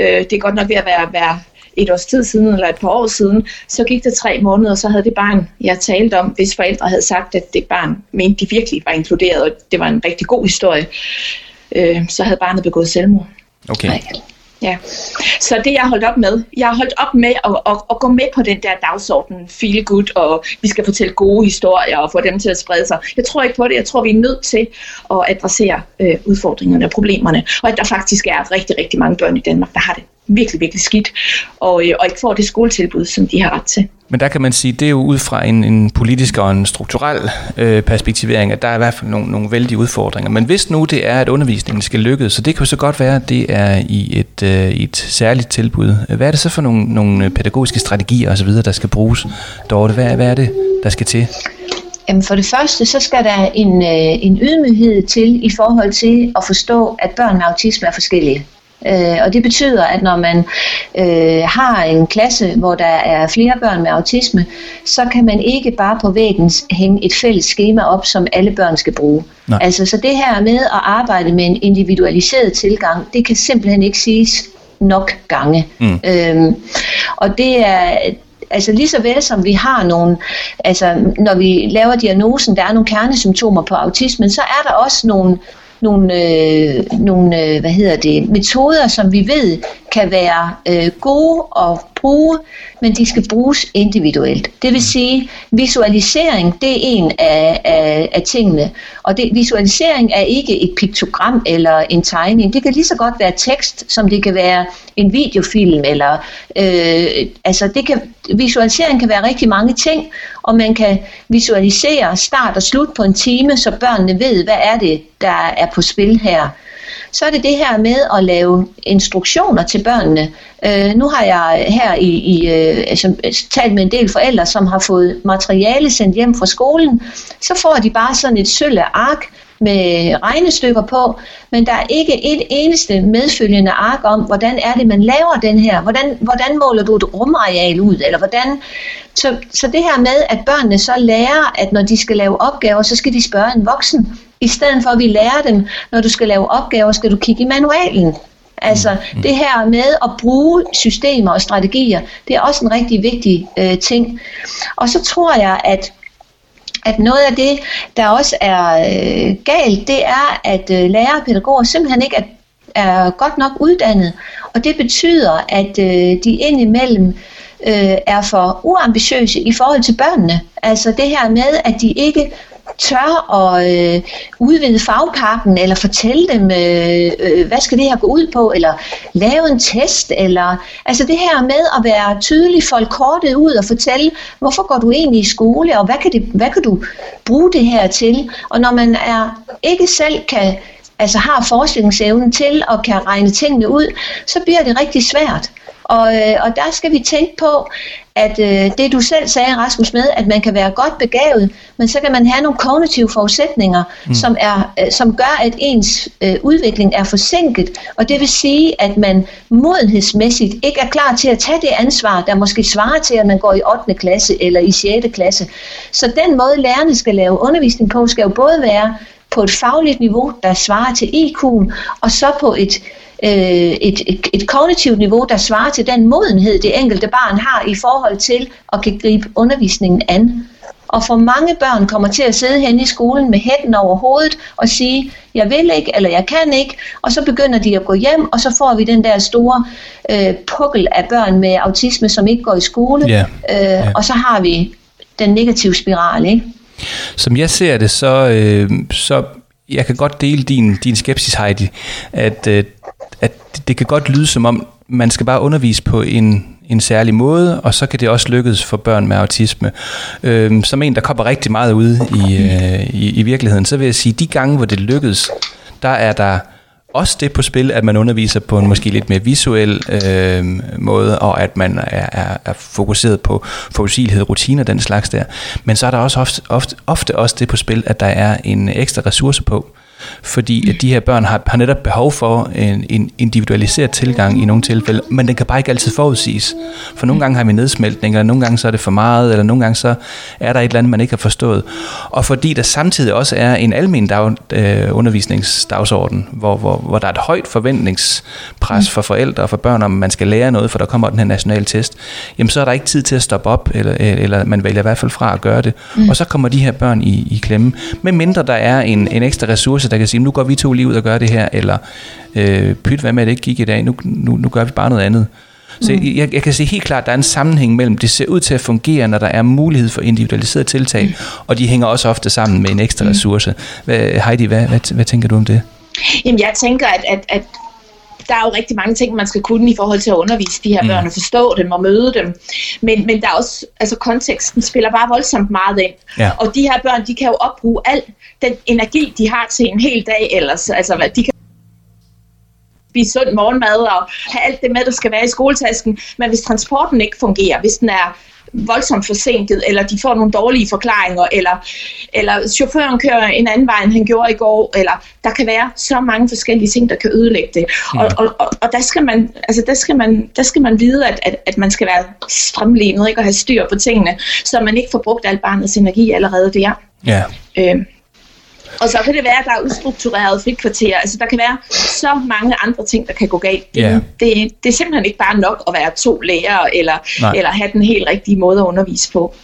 øh, det er godt nok ved at være, være et års tid siden, eller et par år siden, så gik det tre måneder, og så havde det barn, jeg talte om, hvis forældre havde sagt, at det barn mente, de virkelig var inkluderet, og det var en rigtig god historie, øh, så havde barnet begået selvmord. okay. Nej. Ja, så det jeg har holdt op med, jeg har holdt op med at, at, at gå med på den der dagsorden, feel good, og vi skal fortælle gode historier og få dem til at sprede sig. Jeg tror ikke på det, jeg tror vi er nødt til at adressere øh, udfordringerne og problemerne, og at der faktisk er rigtig, rigtig mange børn i Danmark, der har det virkelig, virkelig skidt, og, øh, og ikke får det skoletilbud, som de har ret til. Men der kan man sige, det er jo ud fra en, en politisk og en strukturel øh, perspektivering, at der er i hvert fald nogle, nogle vældige udfordringer. Men hvis nu det er, at undervisningen skal lykkes, så det kan jo så godt være, at det er i et, øh, et særligt tilbud. Hvad er det så for nogle, nogle pædagogiske strategier osv., der skal bruges, Dorte? Hvad, hvad er det, der skal til? Jamen for det første, så skal der en, øh, en ydmyghed til i forhold til at forstå, at børn med autisme er forskellige. Øh, og det betyder, at når man øh, har en klasse, hvor der er flere børn med autisme, så kan man ikke bare på væggen hænge et fælles schema op, som alle børn skal bruge. Nej. Altså, så det her med at arbejde med en individualiseret tilgang, det kan simpelthen ikke siges nok gange. Mm. Øhm, og det er altså lige så vel som vi har nogle, altså når vi laver diagnosen, der er nogle kernesymptomer på autismen, så er der også nogle, nogle, øh, nogle øh, hvad hedder det, metoder, som vi ved kan være øh, gode at bruge, men de skal bruges individuelt. Det vil sige, visualisering, det er en af, af, af tingene. Og det, visualisering er ikke et piktogram eller en tegning. Det kan lige så godt være tekst, som det kan være en videofilm. Eller, øh, altså det kan, visualisering kan være rigtig mange ting, og man kan visualisere start og slut på en time, så børnene ved, hvad er det, der er på spil her så er det det her med at lave instruktioner til børnene. Øh, nu har jeg her i, i øh, altså, talt med en del forældre, som har fået materiale sendt hjem fra skolen. Så får de bare sådan et sølle ark med regnestykker på, men der er ikke et eneste medfølgende ark om, hvordan er det, man laver den her, hvordan, hvordan måler du et rumareal ud, eller hvordan, så, så det her med, at børnene så lærer, at når de skal lave opgaver, så skal de spørge en voksen, i stedet for at vi lærer dem, når du skal lave opgaver, skal du kigge i manualen. Altså det her med at bruge systemer og strategier, det er også en rigtig vigtig øh, ting. Og så tror jeg, at at noget af det, der også er øh, galt, det er, at øh, lærere og pædagoger simpelthen ikke er, er godt nok uddannet. Og det betyder, at øh, de indimellem øh, er for uambitiøse i forhold til børnene. Altså det her med, at de ikke tør at øh, udvide fagpakken, eller fortælle dem, øh, øh, hvad skal det her gå ud på, eller lave en test, eller altså det her med at være tydelig, folk kortet ud og fortælle, hvorfor går du egentlig i skole, og hvad kan, det, hvad kan du bruge det her til? Og når man er ikke selv kan altså har forskningsevnen til og kan regne tingene ud, så bliver det rigtig svært. Og, øh, og der skal vi tænke på, at øh, det du selv sagde, Rasmus, med, at man kan være godt begavet, men så kan man have nogle kognitive forudsætninger, mm. som, er, øh, som gør, at ens øh, udvikling er forsinket. Og det vil sige, at man modenhedsmæssigt ikke er klar til at tage det ansvar, der måske svarer til, at man går i 8. klasse eller i 6. klasse. Så den måde, lærerne skal lave undervisning på, skal jo både være på et fagligt niveau, der svarer til IQ'en, og så på et, øh, et, et, et kognitivt niveau, der svarer til den modenhed, det enkelte barn har i forhold til at kan gribe undervisningen an. Og for mange børn kommer til at sidde hen i skolen med hætten over hovedet og sige, jeg vil ikke, eller jeg kan ikke, og så begynder de at gå hjem, og så får vi den der store øh, pukkel af børn med autisme, som ikke går i skole, yeah. Øh, yeah. og så har vi den negative spiral, ikke? Som jeg ser det, så, øh, så jeg kan godt dele din, din skepsis, Heidi, at, øh, at det kan godt lyde som om, man skal bare undervise på en, en særlig måde, og så kan det også lykkes for børn med autisme. Øh, som en, der kommer rigtig meget ud i, øh, i, i virkeligheden, så vil jeg sige, de gange, hvor det lykkes, der er der også det på spil, at man underviser på en måske lidt mere visuel øh, måde, og at man er, er, er fokuseret på forudsigelighed, rutiner den slags der. Men så er der også ofte, ofte, ofte også det på spil, at der er en ekstra ressource på. Fordi at de her børn har, har netop behov for en, en individualiseret tilgang i nogle tilfælde, men den kan bare ikke altid forudsiges. For nogle gange har vi nedsmeltning, eller nogle gange så er det for meget, eller nogle gange så er der et eller andet, man ikke har forstået. Og fordi der samtidig også er en almen dag, øh, undervisningsdagsorden, hvor, hvor, hvor der er et højt forventningspres for forældre og for børn, om man skal lære noget, for der kommer den her nationale test, jamen så er der ikke tid til at stoppe op, eller, eller man vælger i hvert fald fra at gøre det. Mm. Og så kommer de her børn i, i klemme. Med mindre der er en, en ekstra ressource, der kan sige, nu går vi to lige ud og gør det her, eller øh, pyt, hvad med, at det ikke gik i dag, nu, nu, nu gør vi bare noget andet. Så mm. jeg, jeg kan se helt klart, at der er en sammenhæng mellem, det ser ud til at fungere, når der er mulighed for individualiseret tiltag, mm. og de hænger også ofte sammen med en ekstra mm. ressource. Hvad, Heidi, hvad, hvad, hvad tænker du om det? Jamen jeg tænker, at, at, at der er jo rigtig mange ting, man skal kunne i forhold til at undervise de her mm. børn og forstå dem og møde dem. Men, men der er også, altså konteksten spiller bare voldsomt meget ind. Ja. Og de her børn, de kan jo opbruge al den energi, de har til en hel dag ellers. Altså, de kan spise sund morgenmad og have alt det med, der skal være i skoletasken. Men hvis transporten ikke fungerer, hvis den er voldsomt forsinket, eller de får nogle dårlige forklaringer, eller, eller chaufføren kører en anden vej, end han gjorde i går, eller der kan være så mange forskellige ting, der kan ødelægge det. Ja. Og, og, og, og der, skal man, altså der, skal man, der skal man vide, at, at, at man skal være fremlænet, ikke, og have styr på tingene, så man ikke får brugt al barnets energi allerede der. Ja. Øh, og så kan det være, at der er ustruktureret frikvarter. Altså, der kan være så mange andre ting, der kan gå galt. Yeah. det, det er simpelthen ikke bare nok at være to lærere, eller, eller have den helt rigtige måde at undervise på.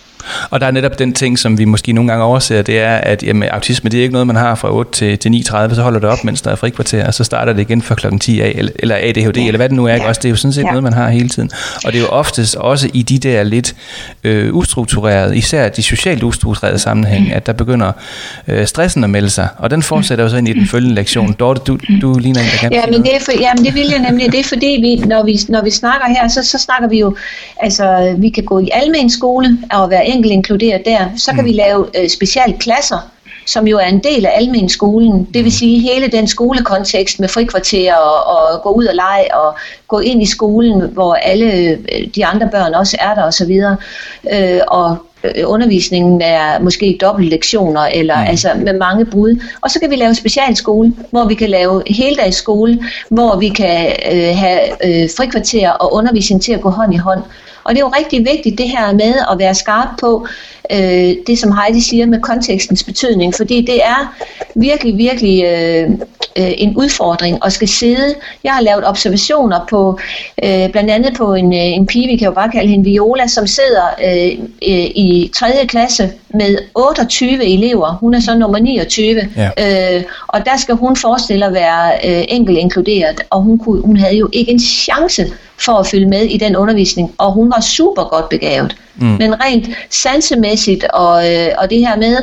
Og der er netop den ting, som vi måske nogle gange overser, det er, at jamen, autisme det er ikke noget, man har fra 8 til, til 9.30, så holder det op, mens der er frikvarter, og så starter det igen fra klokken 10 af, eller, eller ADHD, ja. eller hvad det nu er. Ja. Også, det er jo sådan set ja. noget, man har hele tiden. Og det er jo oftest også i de der lidt øh, ustrukturerede, især de socialt ustrukturerede sammenhæng, at der begynder øh, stressen at melde sig. Og den fortsætter jo så ind i den følgende lektion. Dorte, du, du ligner en, der kan ja, men det, er for, ja, men det vil jeg nemlig. Det er fordi, vi, når, vi, når vi snakker her, så, så snakker vi jo, altså vi kan gå i almen skole og være enkelt inkluderet der. Så kan mm. vi lave øh, specialklasser, som jo er en del af almen skolen. Det vil mm. sige hele den skolekontekst med frikvarter og, og gå ud og lege og gå ind i skolen, hvor alle øh, de andre børn også er der osv. Øh, og øh, undervisningen er måske dobbelt lektioner eller mm. altså med mange brud. Og så kan vi lave specialskole, hvor vi kan lave heldagsskole, hvor vi kan øh, have øh, frikvarter og undervisning til at gå hånd i hånd. Og det er jo rigtig vigtigt det her med at være skarp på øh, det, som Heidi siger med kontekstens betydning, fordi det er virkelig, virkelig øh, øh, en udfordring at skal sidde. Jeg har lavet observationer på, øh, blandt andet på en, øh, en pige, vi kan jo bare kalde hende Viola, som sidder øh, øh, i 3. klasse med 28 elever. Hun er så nummer 29. Ja. Øh, og der skal hun forestille at være øh, enkelt inkluderet, og hun, kunne, hun havde jo ikke en chance for at følge med i den undervisning, og hun var super godt begavet. Mm. Men rent sansemæssigt og, øh, og det her med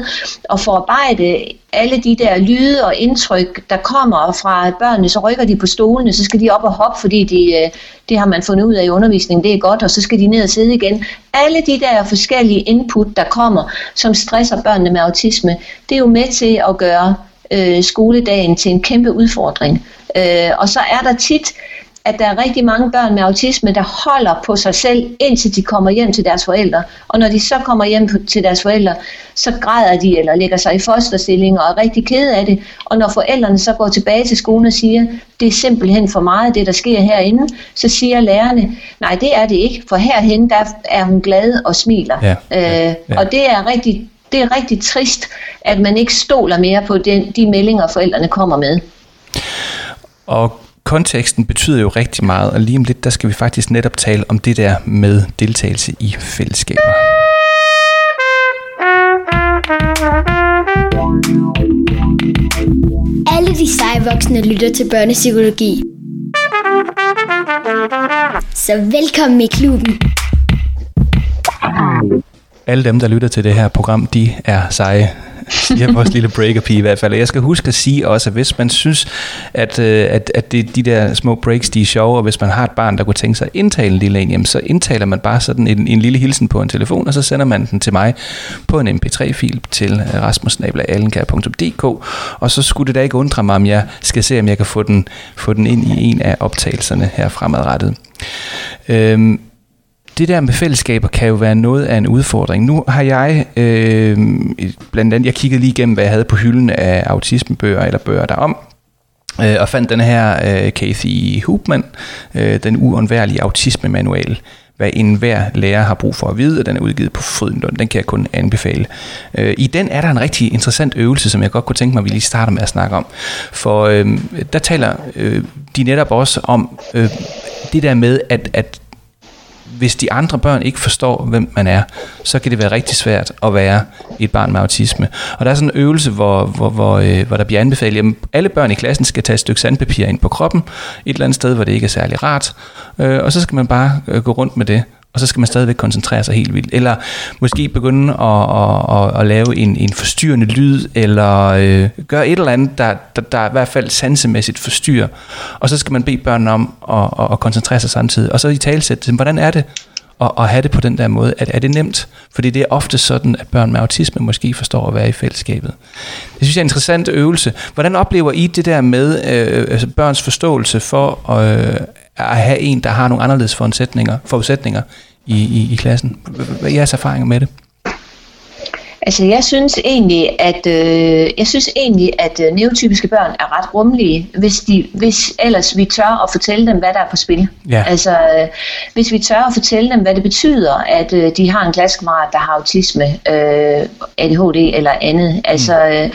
at forarbejde alle de der lyde og indtryk, der kommer fra børnene, så rykker de på stolene, så skal de op og hoppe, fordi de, øh, det har man fundet ud af i undervisningen, det er godt, og så skal de ned og sidde igen. Alle de der forskellige input, der kommer, som stresser børnene med autisme, det er jo med til at gøre øh, skoledagen til en kæmpe udfordring. Øh, og så er der tit at der er rigtig mange børn med autisme, der holder på sig selv, indtil de kommer hjem til deres forældre. Og når de så kommer hjem til deres forældre, så græder de eller lægger sig i fosterstilling og er rigtig kede af det. Og når forældrene så går tilbage til skolen og siger, det er simpelthen for meget, det der sker herinde, så siger lærerne, nej det er det ikke, for herhen der er hun glad og smiler. Ja, ja, ja. Øh, og det er rigtig det er rigtig trist, at man ikke stoler mere på den, de meldinger, forældrene kommer med. Og konteksten betyder jo rigtig meget, og lige om lidt, der skal vi faktisk netop tale om det der med deltagelse i fællesskaber. Alle de seje voksne lytter til børnepsykologi. Så velkommen i klubben. Alle dem, der lytter til det her program, de er seje siger vores lille breaker i hvert fald. Og jeg skal huske at sige også, at hvis man synes, at, øh, at, at det, de der små breaks, de er sjove, og hvis man har et barn, der kunne tænke sig at indtale en lille en, jamen, så indtaler man bare sådan en, en lille hilsen på en telefon, og så sender man den til mig på en mp3-fil til øh, rasmusnabla.allenkær.dk, og så skulle det da ikke undre mig, om jeg skal se, om jeg kan få den, få den ind i en af optagelserne her fremadrettet. Øhm, det der med fællesskaber kan jo være noget af en udfordring. Nu har jeg øh, blandt andet, jeg kiggede lige igennem, hvad jeg havde på hylden af autismebøger eller bøger derom, øh, og fandt den her øh, Kathy Hoopman, øh, den uundværlige autisme-manual, hvad enhver lærer har brug for at vide, og den er udgivet på Frydenlund. Den kan jeg kun anbefale. Øh, I den er der en rigtig interessant øvelse, som jeg godt kunne tænke mig, at vi lige starter med at snakke om. For øh, der taler øh, de netop også om øh, det der med, at, at hvis de andre børn ikke forstår, hvem man er, så kan det være rigtig svært at være et barn med autisme. Og der er sådan en øvelse, hvor, hvor, hvor, øh, hvor der bliver anbefalet, at alle børn i klassen skal tage et stykke sandpapir ind på kroppen, et eller andet sted, hvor det ikke er særlig rart, øh, og så skal man bare øh, gå rundt med det og så skal man stadigvæk koncentrere sig helt vildt. Eller måske begynde at, at, at, at lave en, en forstyrrende lyd, eller øh, gøre et eller andet, der, der, der i hvert fald sansemæssigt forstyrrer. Og så skal man bede børnene om at, at, at koncentrere sig samtidig. Og så i talsæt, hvordan er det at, at have det på den der måde? Er, er det nemt? Fordi det er ofte sådan, at børn med autisme måske forstår at være i fællesskabet. Det synes jeg er en interessant øvelse. Hvordan oplever I det der med øh, altså børns forståelse for øh, at have en, der har nogle anderledes forudsætninger, forudsætninger i, i, i klassen? Hvad er jeres erfaringer med det? Altså jeg synes egentlig, at øh, jeg synes egentlig, at øh, neotypiske børn er ret rummelige, hvis de, hvis ellers vi tør at fortælle dem, hvad der er på spil. Ja. Altså øh, hvis vi tør at fortælle dem, hvad det betyder, at øh, de har en klassekammerat, der har autisme, øh, ADHD eller andet. Altså, øh,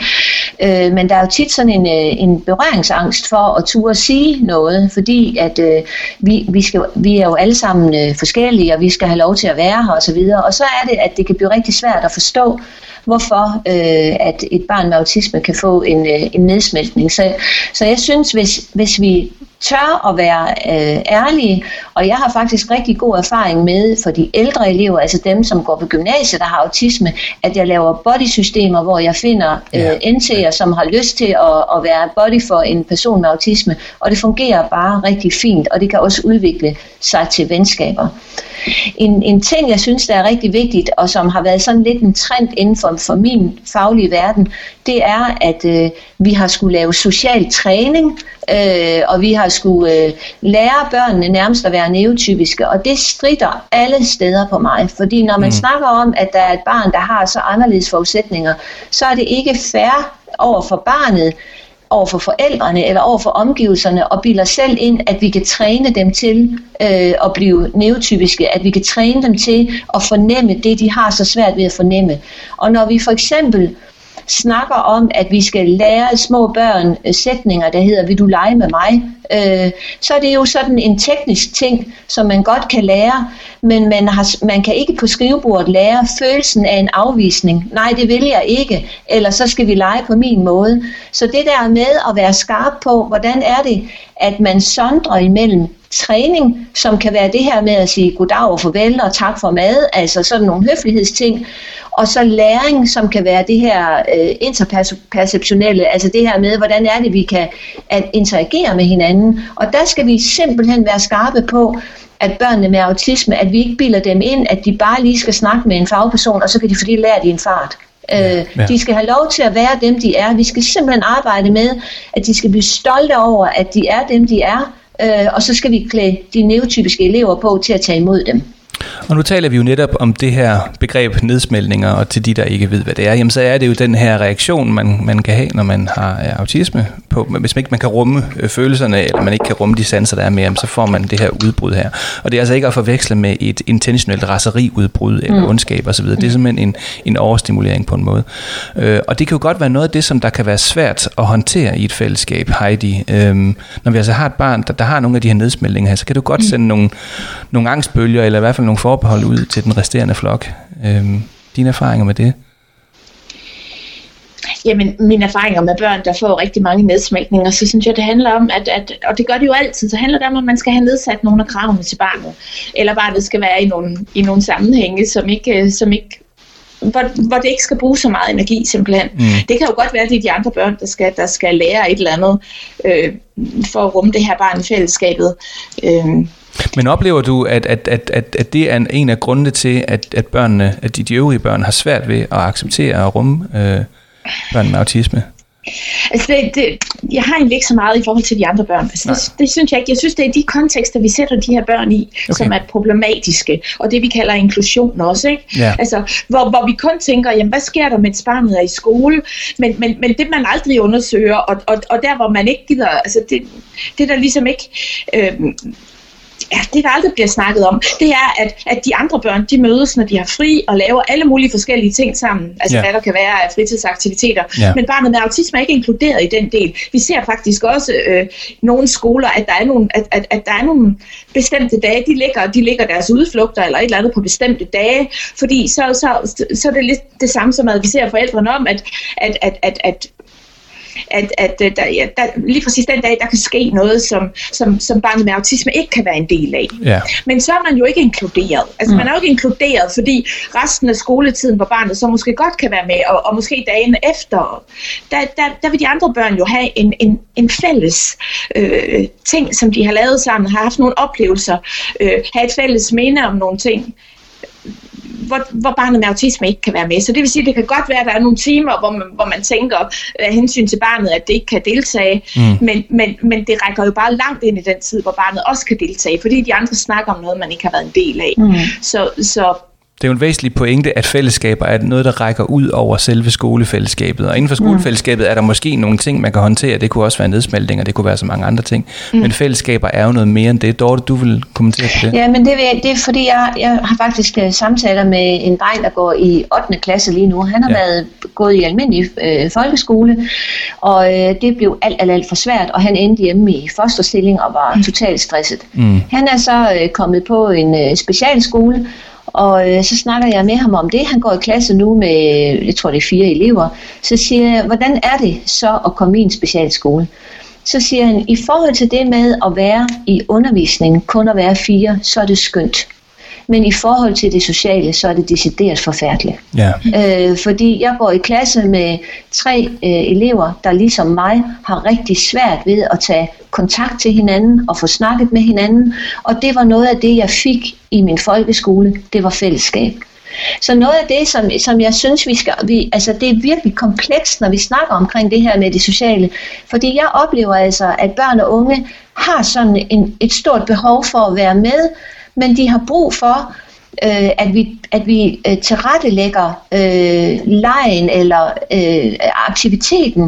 øh, men der er jo tit sådan en, øh, en berøringsangst for at turde sige noget, fordi at øh, vi, vi, skal, vi er jo alle sammen øh, forskellige, og vi skal have lov til at være her osv. Og, og så er det, at det kan blive rigtig svært at forstå, hvorfor øh, at et barn med autisme kan få en, øh, en nedsmeltning. Så, så jeg synes, hvis, hvis vi tør at være øh, ærlige, og jeg har faktisk rigtig god erfaring med for de ældre elever, altså dem, som går på gymnasiet, der har autisme, at jeg laver bodysystemer, hvor jeg finder øh. NT'er, som har lyst til at, at være body for en person med autisme, og det fungerer bare rigtig fint, og det kan også udvikle sig til venskaber. En, en ting, jeg synes, der er rigtig vigtigt, og som har været sådan lidt en trend inden for, for min faglige verden, det er, at øh, vi har skulle lave social træning, øh, og vi har skulle øh, lære børnene nærmest at være neotypiske, og det strider alle steder på mig, fordi når man mm. snakker om, at der er et barn, der har så anderledes forudsætninger, så er det ikke fair over for barnet, over for forældrene eller over for omgivelserne og bilder selv ind, at vi kan træne dem til øh, at blive neotypiske, at vi kan træne dem til at fornemme det, de har så svært ved at fornemme. Og når vi for eksempel snakker om, at vi skal lære små børn øh, sætninger, der hedder, vil du lege med mig? Øh, så er det jo sådan en teknisk ting, som man godt kan lære, men man, har, man kan ikke på skrivebordet lære følelsen af en afvisning. Nej, det vil jeg ikke, eller så skal vi lege på min måde. Så det der med at være skarp på, hvordan er det, at man sondrer imellem træning, som kan være det her med at sige goddag og farvel og tak for mad, altså sådan nogle høflighedsting, og så læring, som kan være det her øh, interperceptionelle, altså det her med, hvordan er det, vi kan at interagere med hinanden. Og der skal vi simpelthen være skarpe på, at børnene med autisme, at vi ikke bilder dem ind, at de bare lige skal snakke med en fagperson, og så kan de få det lært i en fart. Ja, ja. De skal have lov til at være dem, de er. Vi skal simpelthen arbejde med, at de skal blive stolte over, at de er dem, de er, øh, og så skal vi klæde de neotypiske elever på til at tage imod dem. Og nu taler vi jo netop om det her begreb nedsmeltninger, og til de, der ikke ved, hvad det er, jamen så er det jo den her reaktion, man, man kan have, når man har øh, autisme. På, hvis man ikke man kan rumme øh, følelserne, eller man ikke kan rumme de sanser, der er med, så får man det her udbrud her. Og det er altså ikke at forveksle med et intentionelt raseriudbrud eller mm. ondskab osv. Det er simpelthen en, en overstimulering på en måde. Øh, og det kan jo godt være noget af det, som der kan være svært at håndtere i et fællesskab, Heidi. Øhm, når vi altså har et barn, der, der har nogle af de her nedsmeltninger her, så kan du godt mm. sende nogle, nogle angstbølger, eller i hvert fald nogle forbehold ud til den resterende flok. Øhm, dine erfaringer med det? Jamen, mine erfaringer med børn, der får rigtig mange nedsmækninger, så synes jeg, det handler om, at, at, og det gør det jo altid, så handler det om, at man skal have nedsat nogle af kravene til barnet. Eller barnet skal være i nogle, i nogle sammenhænge, som ikke, som ikke hvor, hvor det ikke skal bruge så meget energi simpelthen. Mm. Det kan jo godt være, at det er de andre børn, der skal, der skal lære et eller andet øh, for at rumme det her barn i fællesskabet. Øh, men oplever du, at, at, at, at, at det er en af grundene til, at, at børnene, at de, de øvrige børn har svært ved at acceptere og rumme øh, børn med autisme? Altså det, det, jeg har egentlig ikke så meget i forhold til de andre børn. Altså det, det synes jeg ikke. Jeg synes, det er de kontekster, vi sætter de her børn i, okay. som er problematiske. Og det, vi kalder inklusion også. Ikke? Ja. Altså, hvor, hvor vi kun tænker, jamen, hvad sker der, mens barnet er i skole? Men, men, men det, man aldrig undersøger, og, og, og der, hvor man ikke gider, altså det, det der ligesom ikke... Øh, ja, det der aldrig bliver snakket om, det er, at, at de andre børn, de mødes, når de har fri og laver alle mulige forskellige ting sammen. Altså ja. hvad der kan være af fritidsaktiviteter. Ja. Men barnet med autisme er ikke inkluderet i den del. Vi ser faktisk også øh, nogle skoler, at der er nogle, at, at, at der er nogle bestemte dage, de ligger, de ligger deres udflugter eller et eller andet på bestemte dage, fordi så, så, så er det lidt det samme som, at vi ser forældrene om, at, at, at, at, at at, at øh, der, ja, der, lige præcis den dag, der kan ske noget, som, som, som barnet med autisme ikke kan være en del af. Ja. Men så er man jo ikke inkluderet. Altså mm. man er jo ikke inkluderet, fordi resten af skoletiden, hvor barnet så måske godt kan være med, og, og måske dagen efter, der, der, der vil de andre børn jo have en, en, en fælles øh, ting, som de har lavet sammen, har haft nogle oplevelser, øh, have et fælles minde om nogle ting hvor, hvor barnet med autisme ikke kan være med. Så det vil sige, at det kan godt være, at der er nogle timer, hvor man, hvor man tænker af hensyn til barnet, at det ikke kan deltage, mm. men, men, men det rækker jo bare langt ind i den tid, hvor barnet også kan deltage, fordi de andre snakker om noget, man ikke har været en del af. Mm. Så, så det er jo en væsentlig pointe, at fællesskaber er noget, der rækker ud over selve skolefællesskabet. Og inden for mm. skolefællesskabet er der måske nogle ting, man kan håndtere. Det kunne også være nedsmeltning, og det kunne være så mange andre ting. Mm. Men fællesskaber er jo noget mere end det. Dorte, du vil kommentere på det? Ja, men det, vil, det er fordi, jeg, jeg har faktisk uh, samtaler med en dreng, der går i 8. klasse lige nu. Han har ja. været gået i almindelig øh, folkeskole, og øh, det blev alt, alt, alt for svært, og han endte hjemme i fosterstilling og var mm. totalt stresset. Mm. Han er så øh, kommet på en øh, specialskole, og øh, så snakker jeg med ham om det. Han går i klasse nu med, jeg tror det er fire elever. Så siger jeg, hvordan er det så at komme i en specialskole? Så siger han, i forhold til det med at være i undervisningen, kun at være fire, så er det skønt men i forhold til det sociale, så er det decideret forfærdeligt. Ja. Øh, fordi jeg går i klasse med tre øh, elever, der ligesom mig har rigtig svært ved at tage kontakt til hinanden og få snakket med hinanden, og det var noget af det, jeg fik i min folkeskole, det var fællesskab. Så noget af det, som, som jeg synes, vi skal, vi, altså det er virkelig komplekst, når vi snakker omkring det her med det sociale, fordi jeg oplever altså, at børn og unge har sådan en, et stort behov for at være med, men de har brug for, øh, at vi, at vi øh, tilrettelægger øh, lejen eller øh, aktiviteten.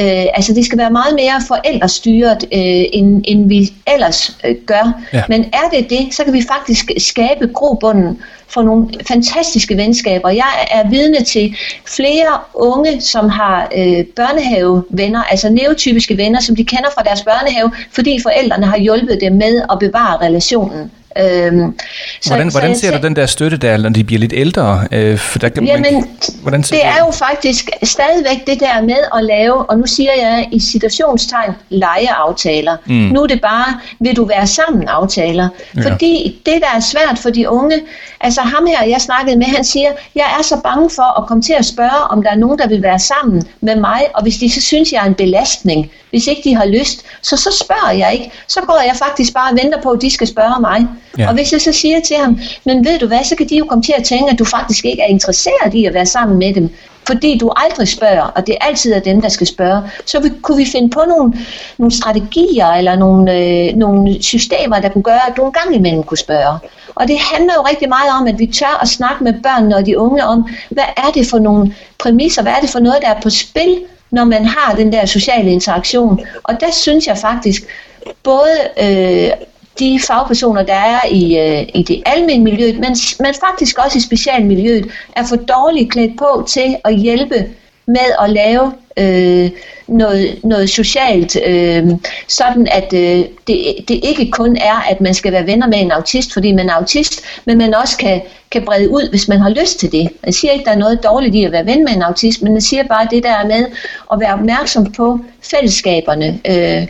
Øh, altså det skal være meget mere forældrestyret, øh, end, end vi ellers øh, gør. Ja. Men er det det, så kan vi faktisk skabe grobunden for nogle fantastiske venskaber. Jeg er vidne til flere unge, som har øh, børnehavevenner, altså neotypiske venner, som de kender fra deres børnehave, fordi forældrene har hjulpet dem med at bevare relationen Øhm, så, hvordan hvordan jeg ser du den der støtte der, når de bliver lidt ældre? Øh, for der, kan- Jamen, man, hvordan ser det er jo faktisk stadigvæk det der med at lave, og nu siger jeg i situationstegn, legeaftaler. Mm. Nu er det bare, vil du være sammen aftaler. Ja. Fordi det, der er svært for de unge, altså ham her, jeg snakkede med, han siger, jeg er så bange for at komme til at spørge, om der er nogen, der vil være sammen med mig, og hvis de så synes, jeg er en belastning, hvis ikke de har lyst, så så spørger jeg ikke. Så går jeg faktisk bare og venter på, at de skal spørge mig. Ja. Og hvis jeg så siger til ham, men ved du hvad, så kan de jo komme til at tænke, at du faktisk ikke er interesseret i at være sammen med dem. Fordi du aldrig spørger, og det altid er dem, der skal spørge. Så vi, kunne vi finde på nogle, nogle strategier eller nogle, øh, nogle systemer, der kunne gøre, at du en gang imellem kunne spørge. Og det handler jo rigtig meget om, at vi tør at snakke med børnene og de unge om, hvad er det for nogle præmisser, hvad er det for noget, der er på spil, når man har den der sociale interaktion. Og der synes jeg faktisk, både øh, de fagpersoner, der er i, øh, i det almindelige miljø, men, men faktisk også i specialmiljøet, er for dårligt klædt på til at hjælpe med at lave øh, noget, noget socialt, øh, sådan at øh, det, det ikke kun er, at man skal være venner med en autist, fordi man er autist, men man også kan, kan brede ud, hvis man har lyst til det. Jeg siger ikke, der er noget dårligt i at være ven med en autist, men jeg siger bare det der med at være opmærksom på fællesskaberne. Øh,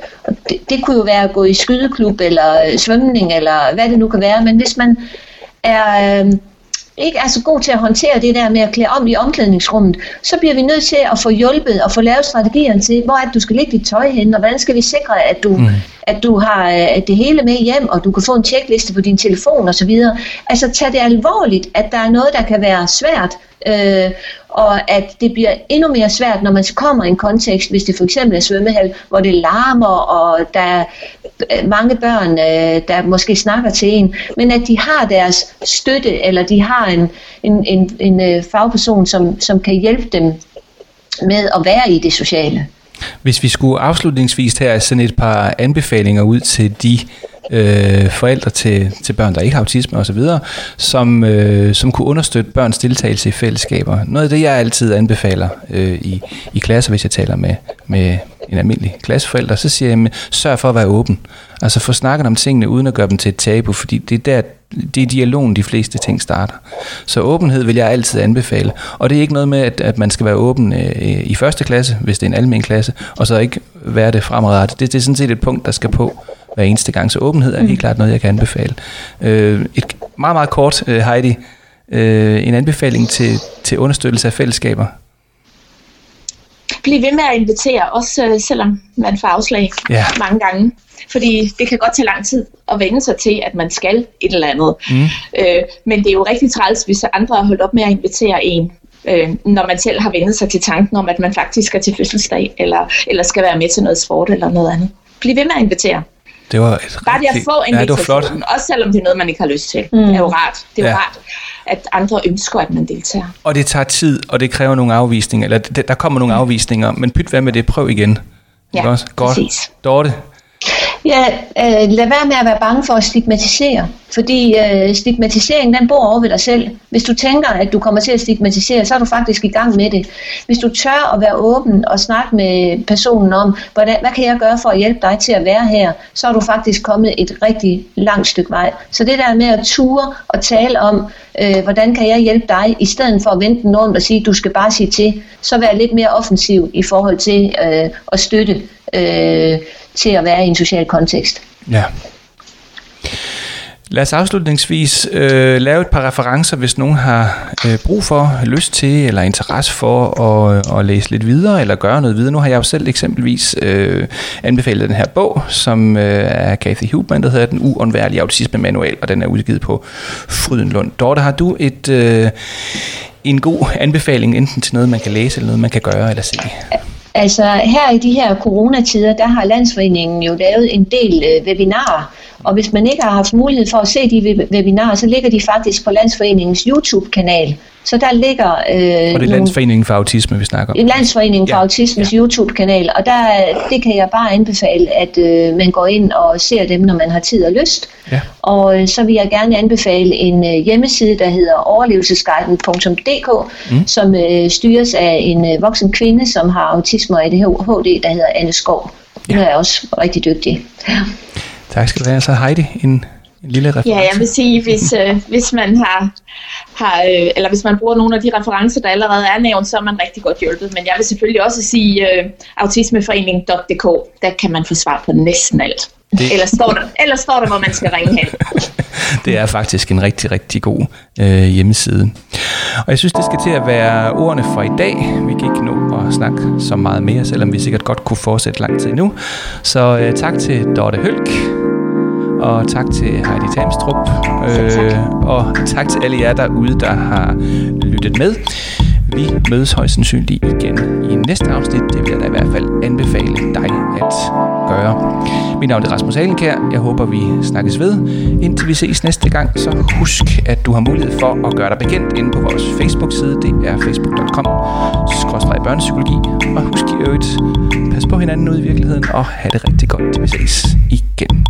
det, det kunne jo være at gå i skydeklub, eller øh, svømning, eller hvad det nu kan være, men hvis man er... Øh, ikke er så god til at håndtere det der med at klæde om i omklædningsrummet, så bliver vi nødt til at få hjulpet og få lavet strategierne til, hvor er det, du skal lægge dit tøj hen, og hvordan skal vi sikre, at du, mm at du har øh, det hele med hjem, og du kan få en tjekliste på din telefon osv. Altså tag det alvorligt, at der er noget, der kan være svært, øh, og at det bliver endnu mere svært, når man kommer i en kontekst, hvis det for eksempel er svømmehal, hvor det larmer, og der er øh, mange børn, øh, der måske snakker til en, men at de har deres støtte, eller de har en, en, en, en øh, fagperson, som, som kan hjælpe dem med at være i det sociale. Hvis vi skulle afslutningsvis her sende et par anbefalinger ud til de øh, forældre til, til børn, der ikke har autisme osv., som, øh, som kunne understøtte børns deltagelse i fællesskaber. Noget af det, jeg altid anbefaler øh, i, i klasser, hvis jeg taler med, med en almindelig klasseforælder, så siger jeg, jamen, sørg for at være åben. Altså få snakket om tingene, uden at gøre dem til et tabu, fordi det er der, det er dialogen, de fleste ting starter. Så åbenhed vil jeg altid anbefale. Og det er ikke noget med, at, at man skal være åben øh, i første klasse, hvis det er en almen klasse, og så ikke være det fremadrettet. Det, det er sådan set et punkt, der skal på hver eneste gang. Så åbenhed er helt klart noget, jeg kan anbefale. Øh, et meget, meget kort, øh, Heidi, øh, en anbefaling til, til understøttelse af fællesskaber. Bliv ved med at invitere, også øh, selvom man får afslag Ja. mange gange. Fordi det kan godt tage lang tid at vende sig til, at man skal et eller andet. Mm. Øh, men det er jo rigtig træls, hvis andre har holdt op med at invitere en, øh, når man selv har vendt sig til tanken om, at man faktisk skal til fødselsdag, eller, eller skal være med til noget sport eller noget andet. Bliv ved med at invitere. Det var et Bare det at få Ja, det var flot. invitationen, også selvom det er noget, man ikke har lyst til. Mm. Det er jo rart. Det er jo Ja. rart, at andre ønsker, at man deltager. Og det tager tid, og det kræver nogle afvisninger, eller det- der kommer nogle afvisninger, men pyt hvad med det, prøv igen. Ja, Ikke også? Godt. præcis. Dorte, Ja, øh, lad være med at være bange for at stigmatisere, fordi øh, stigmatisering den bor over ved dig selv. Hvis du tænker, at du kommer til at stigmatisere, så er du faktisk i gang med det. Hvis du tør at være åben og snakke med personen om, hvordan, hvad kan jeg gøre for at hjælpe dig til at være her, så er du faktisk kommet et rigtig langt stykke vej. Så det der med at ture og tale om, øh, hvordan kan jeg hjælpe dig, i stedet for at vente nogen og sige, du skal bare sige til, så vær lidt mere offensiv i forhold til øh, at støtte øh, til at være i en social kontekst. Ja. Lad os afslutningsvis øh, lave et par referencer, hvis nogen har øh, brug for, lyst til eller interesse for at, øh, at læse lidt videre eller gøre noget videre. Nu har jeg jo selv eksempelvis øh, anbefalet den her bog, som øh, er Kathy Huberman, der hedder Den uundværlige autisme manual, og den er udgivet på Frydenlund. Dorte, har du et, øh, en god anbefaling, enten til noget, man kan læse, eller noget, man kan gøre eller se? Altså her i de her coronatider, der har Landsforeningen jo lavet en del øh, webinarer, og hvis man ikke har haft mulighed for at se de webinarer, så ligger de faktisk på Landsforeningens YouTube-kanal. Så der ligger øh, Og det er Landsforeningen for Autisme, vi snakker om. en Landsforening for Ja, Autismes ja. YouTube-kanal, og der, det kan jeg bare anbefale, at øh, man går ind og ser dem, når man har tid og lyst. Ja. Og øh, så vil jeg gerne anbefale en øh, hjemmeside, der hedder overlevelsesguiden.dk, mm. som øh, styres af en øh, voksen kvinde, som har autisme og ADHD, der hedder Anne Skov. Hun Ja. er også rigtig dygtig. Ja. Tak skal du have. Så Heidi, en, En lille reference. Ja, jeg vil sige, hvis, øh, hvis man har, har øh, eller hvis man bruger nogle af de referencer, der allerede er nævnt, så er man rigtig godt hjulpet. Men jeg vil selvfølgelig også sige øh, autismeforening.dk, der kan man få svar på næsten alt. Det- Det... Eller, står der, eller står der, hvor man skal ringe hen. Det er faktisk en rigtig, rigtig god øh, hjemmeside. Og jeg synes, det skal til at være ordene for i dag. Vi kan ikke nå at snakke så meget mere, selvom vi sikkert godt kunne fortsætte lang tid nu. Så øh, tak til Dorte Hølk, og tak til Heidi Tamstrup, øh, og tak til alle jer derude, der har lyttet med. Vi mødes højst sandsynligt igen i næste afsnit. Det vil jeg da i hvert fald anbefale dig at gøre. Mit navn er Rasmus Alenkær. Jeg håber, vi snakkes ved. Indtil vi ses næste gang, så husk, at du har mulighed for at gøre dig bekendt inde på vores Facebook-side. Det er facebook.com børnepsykologi. Og husk i øvrigt, pas på hinanden ude i virkeligheden, og have det rigtig godt, til vi ses igen.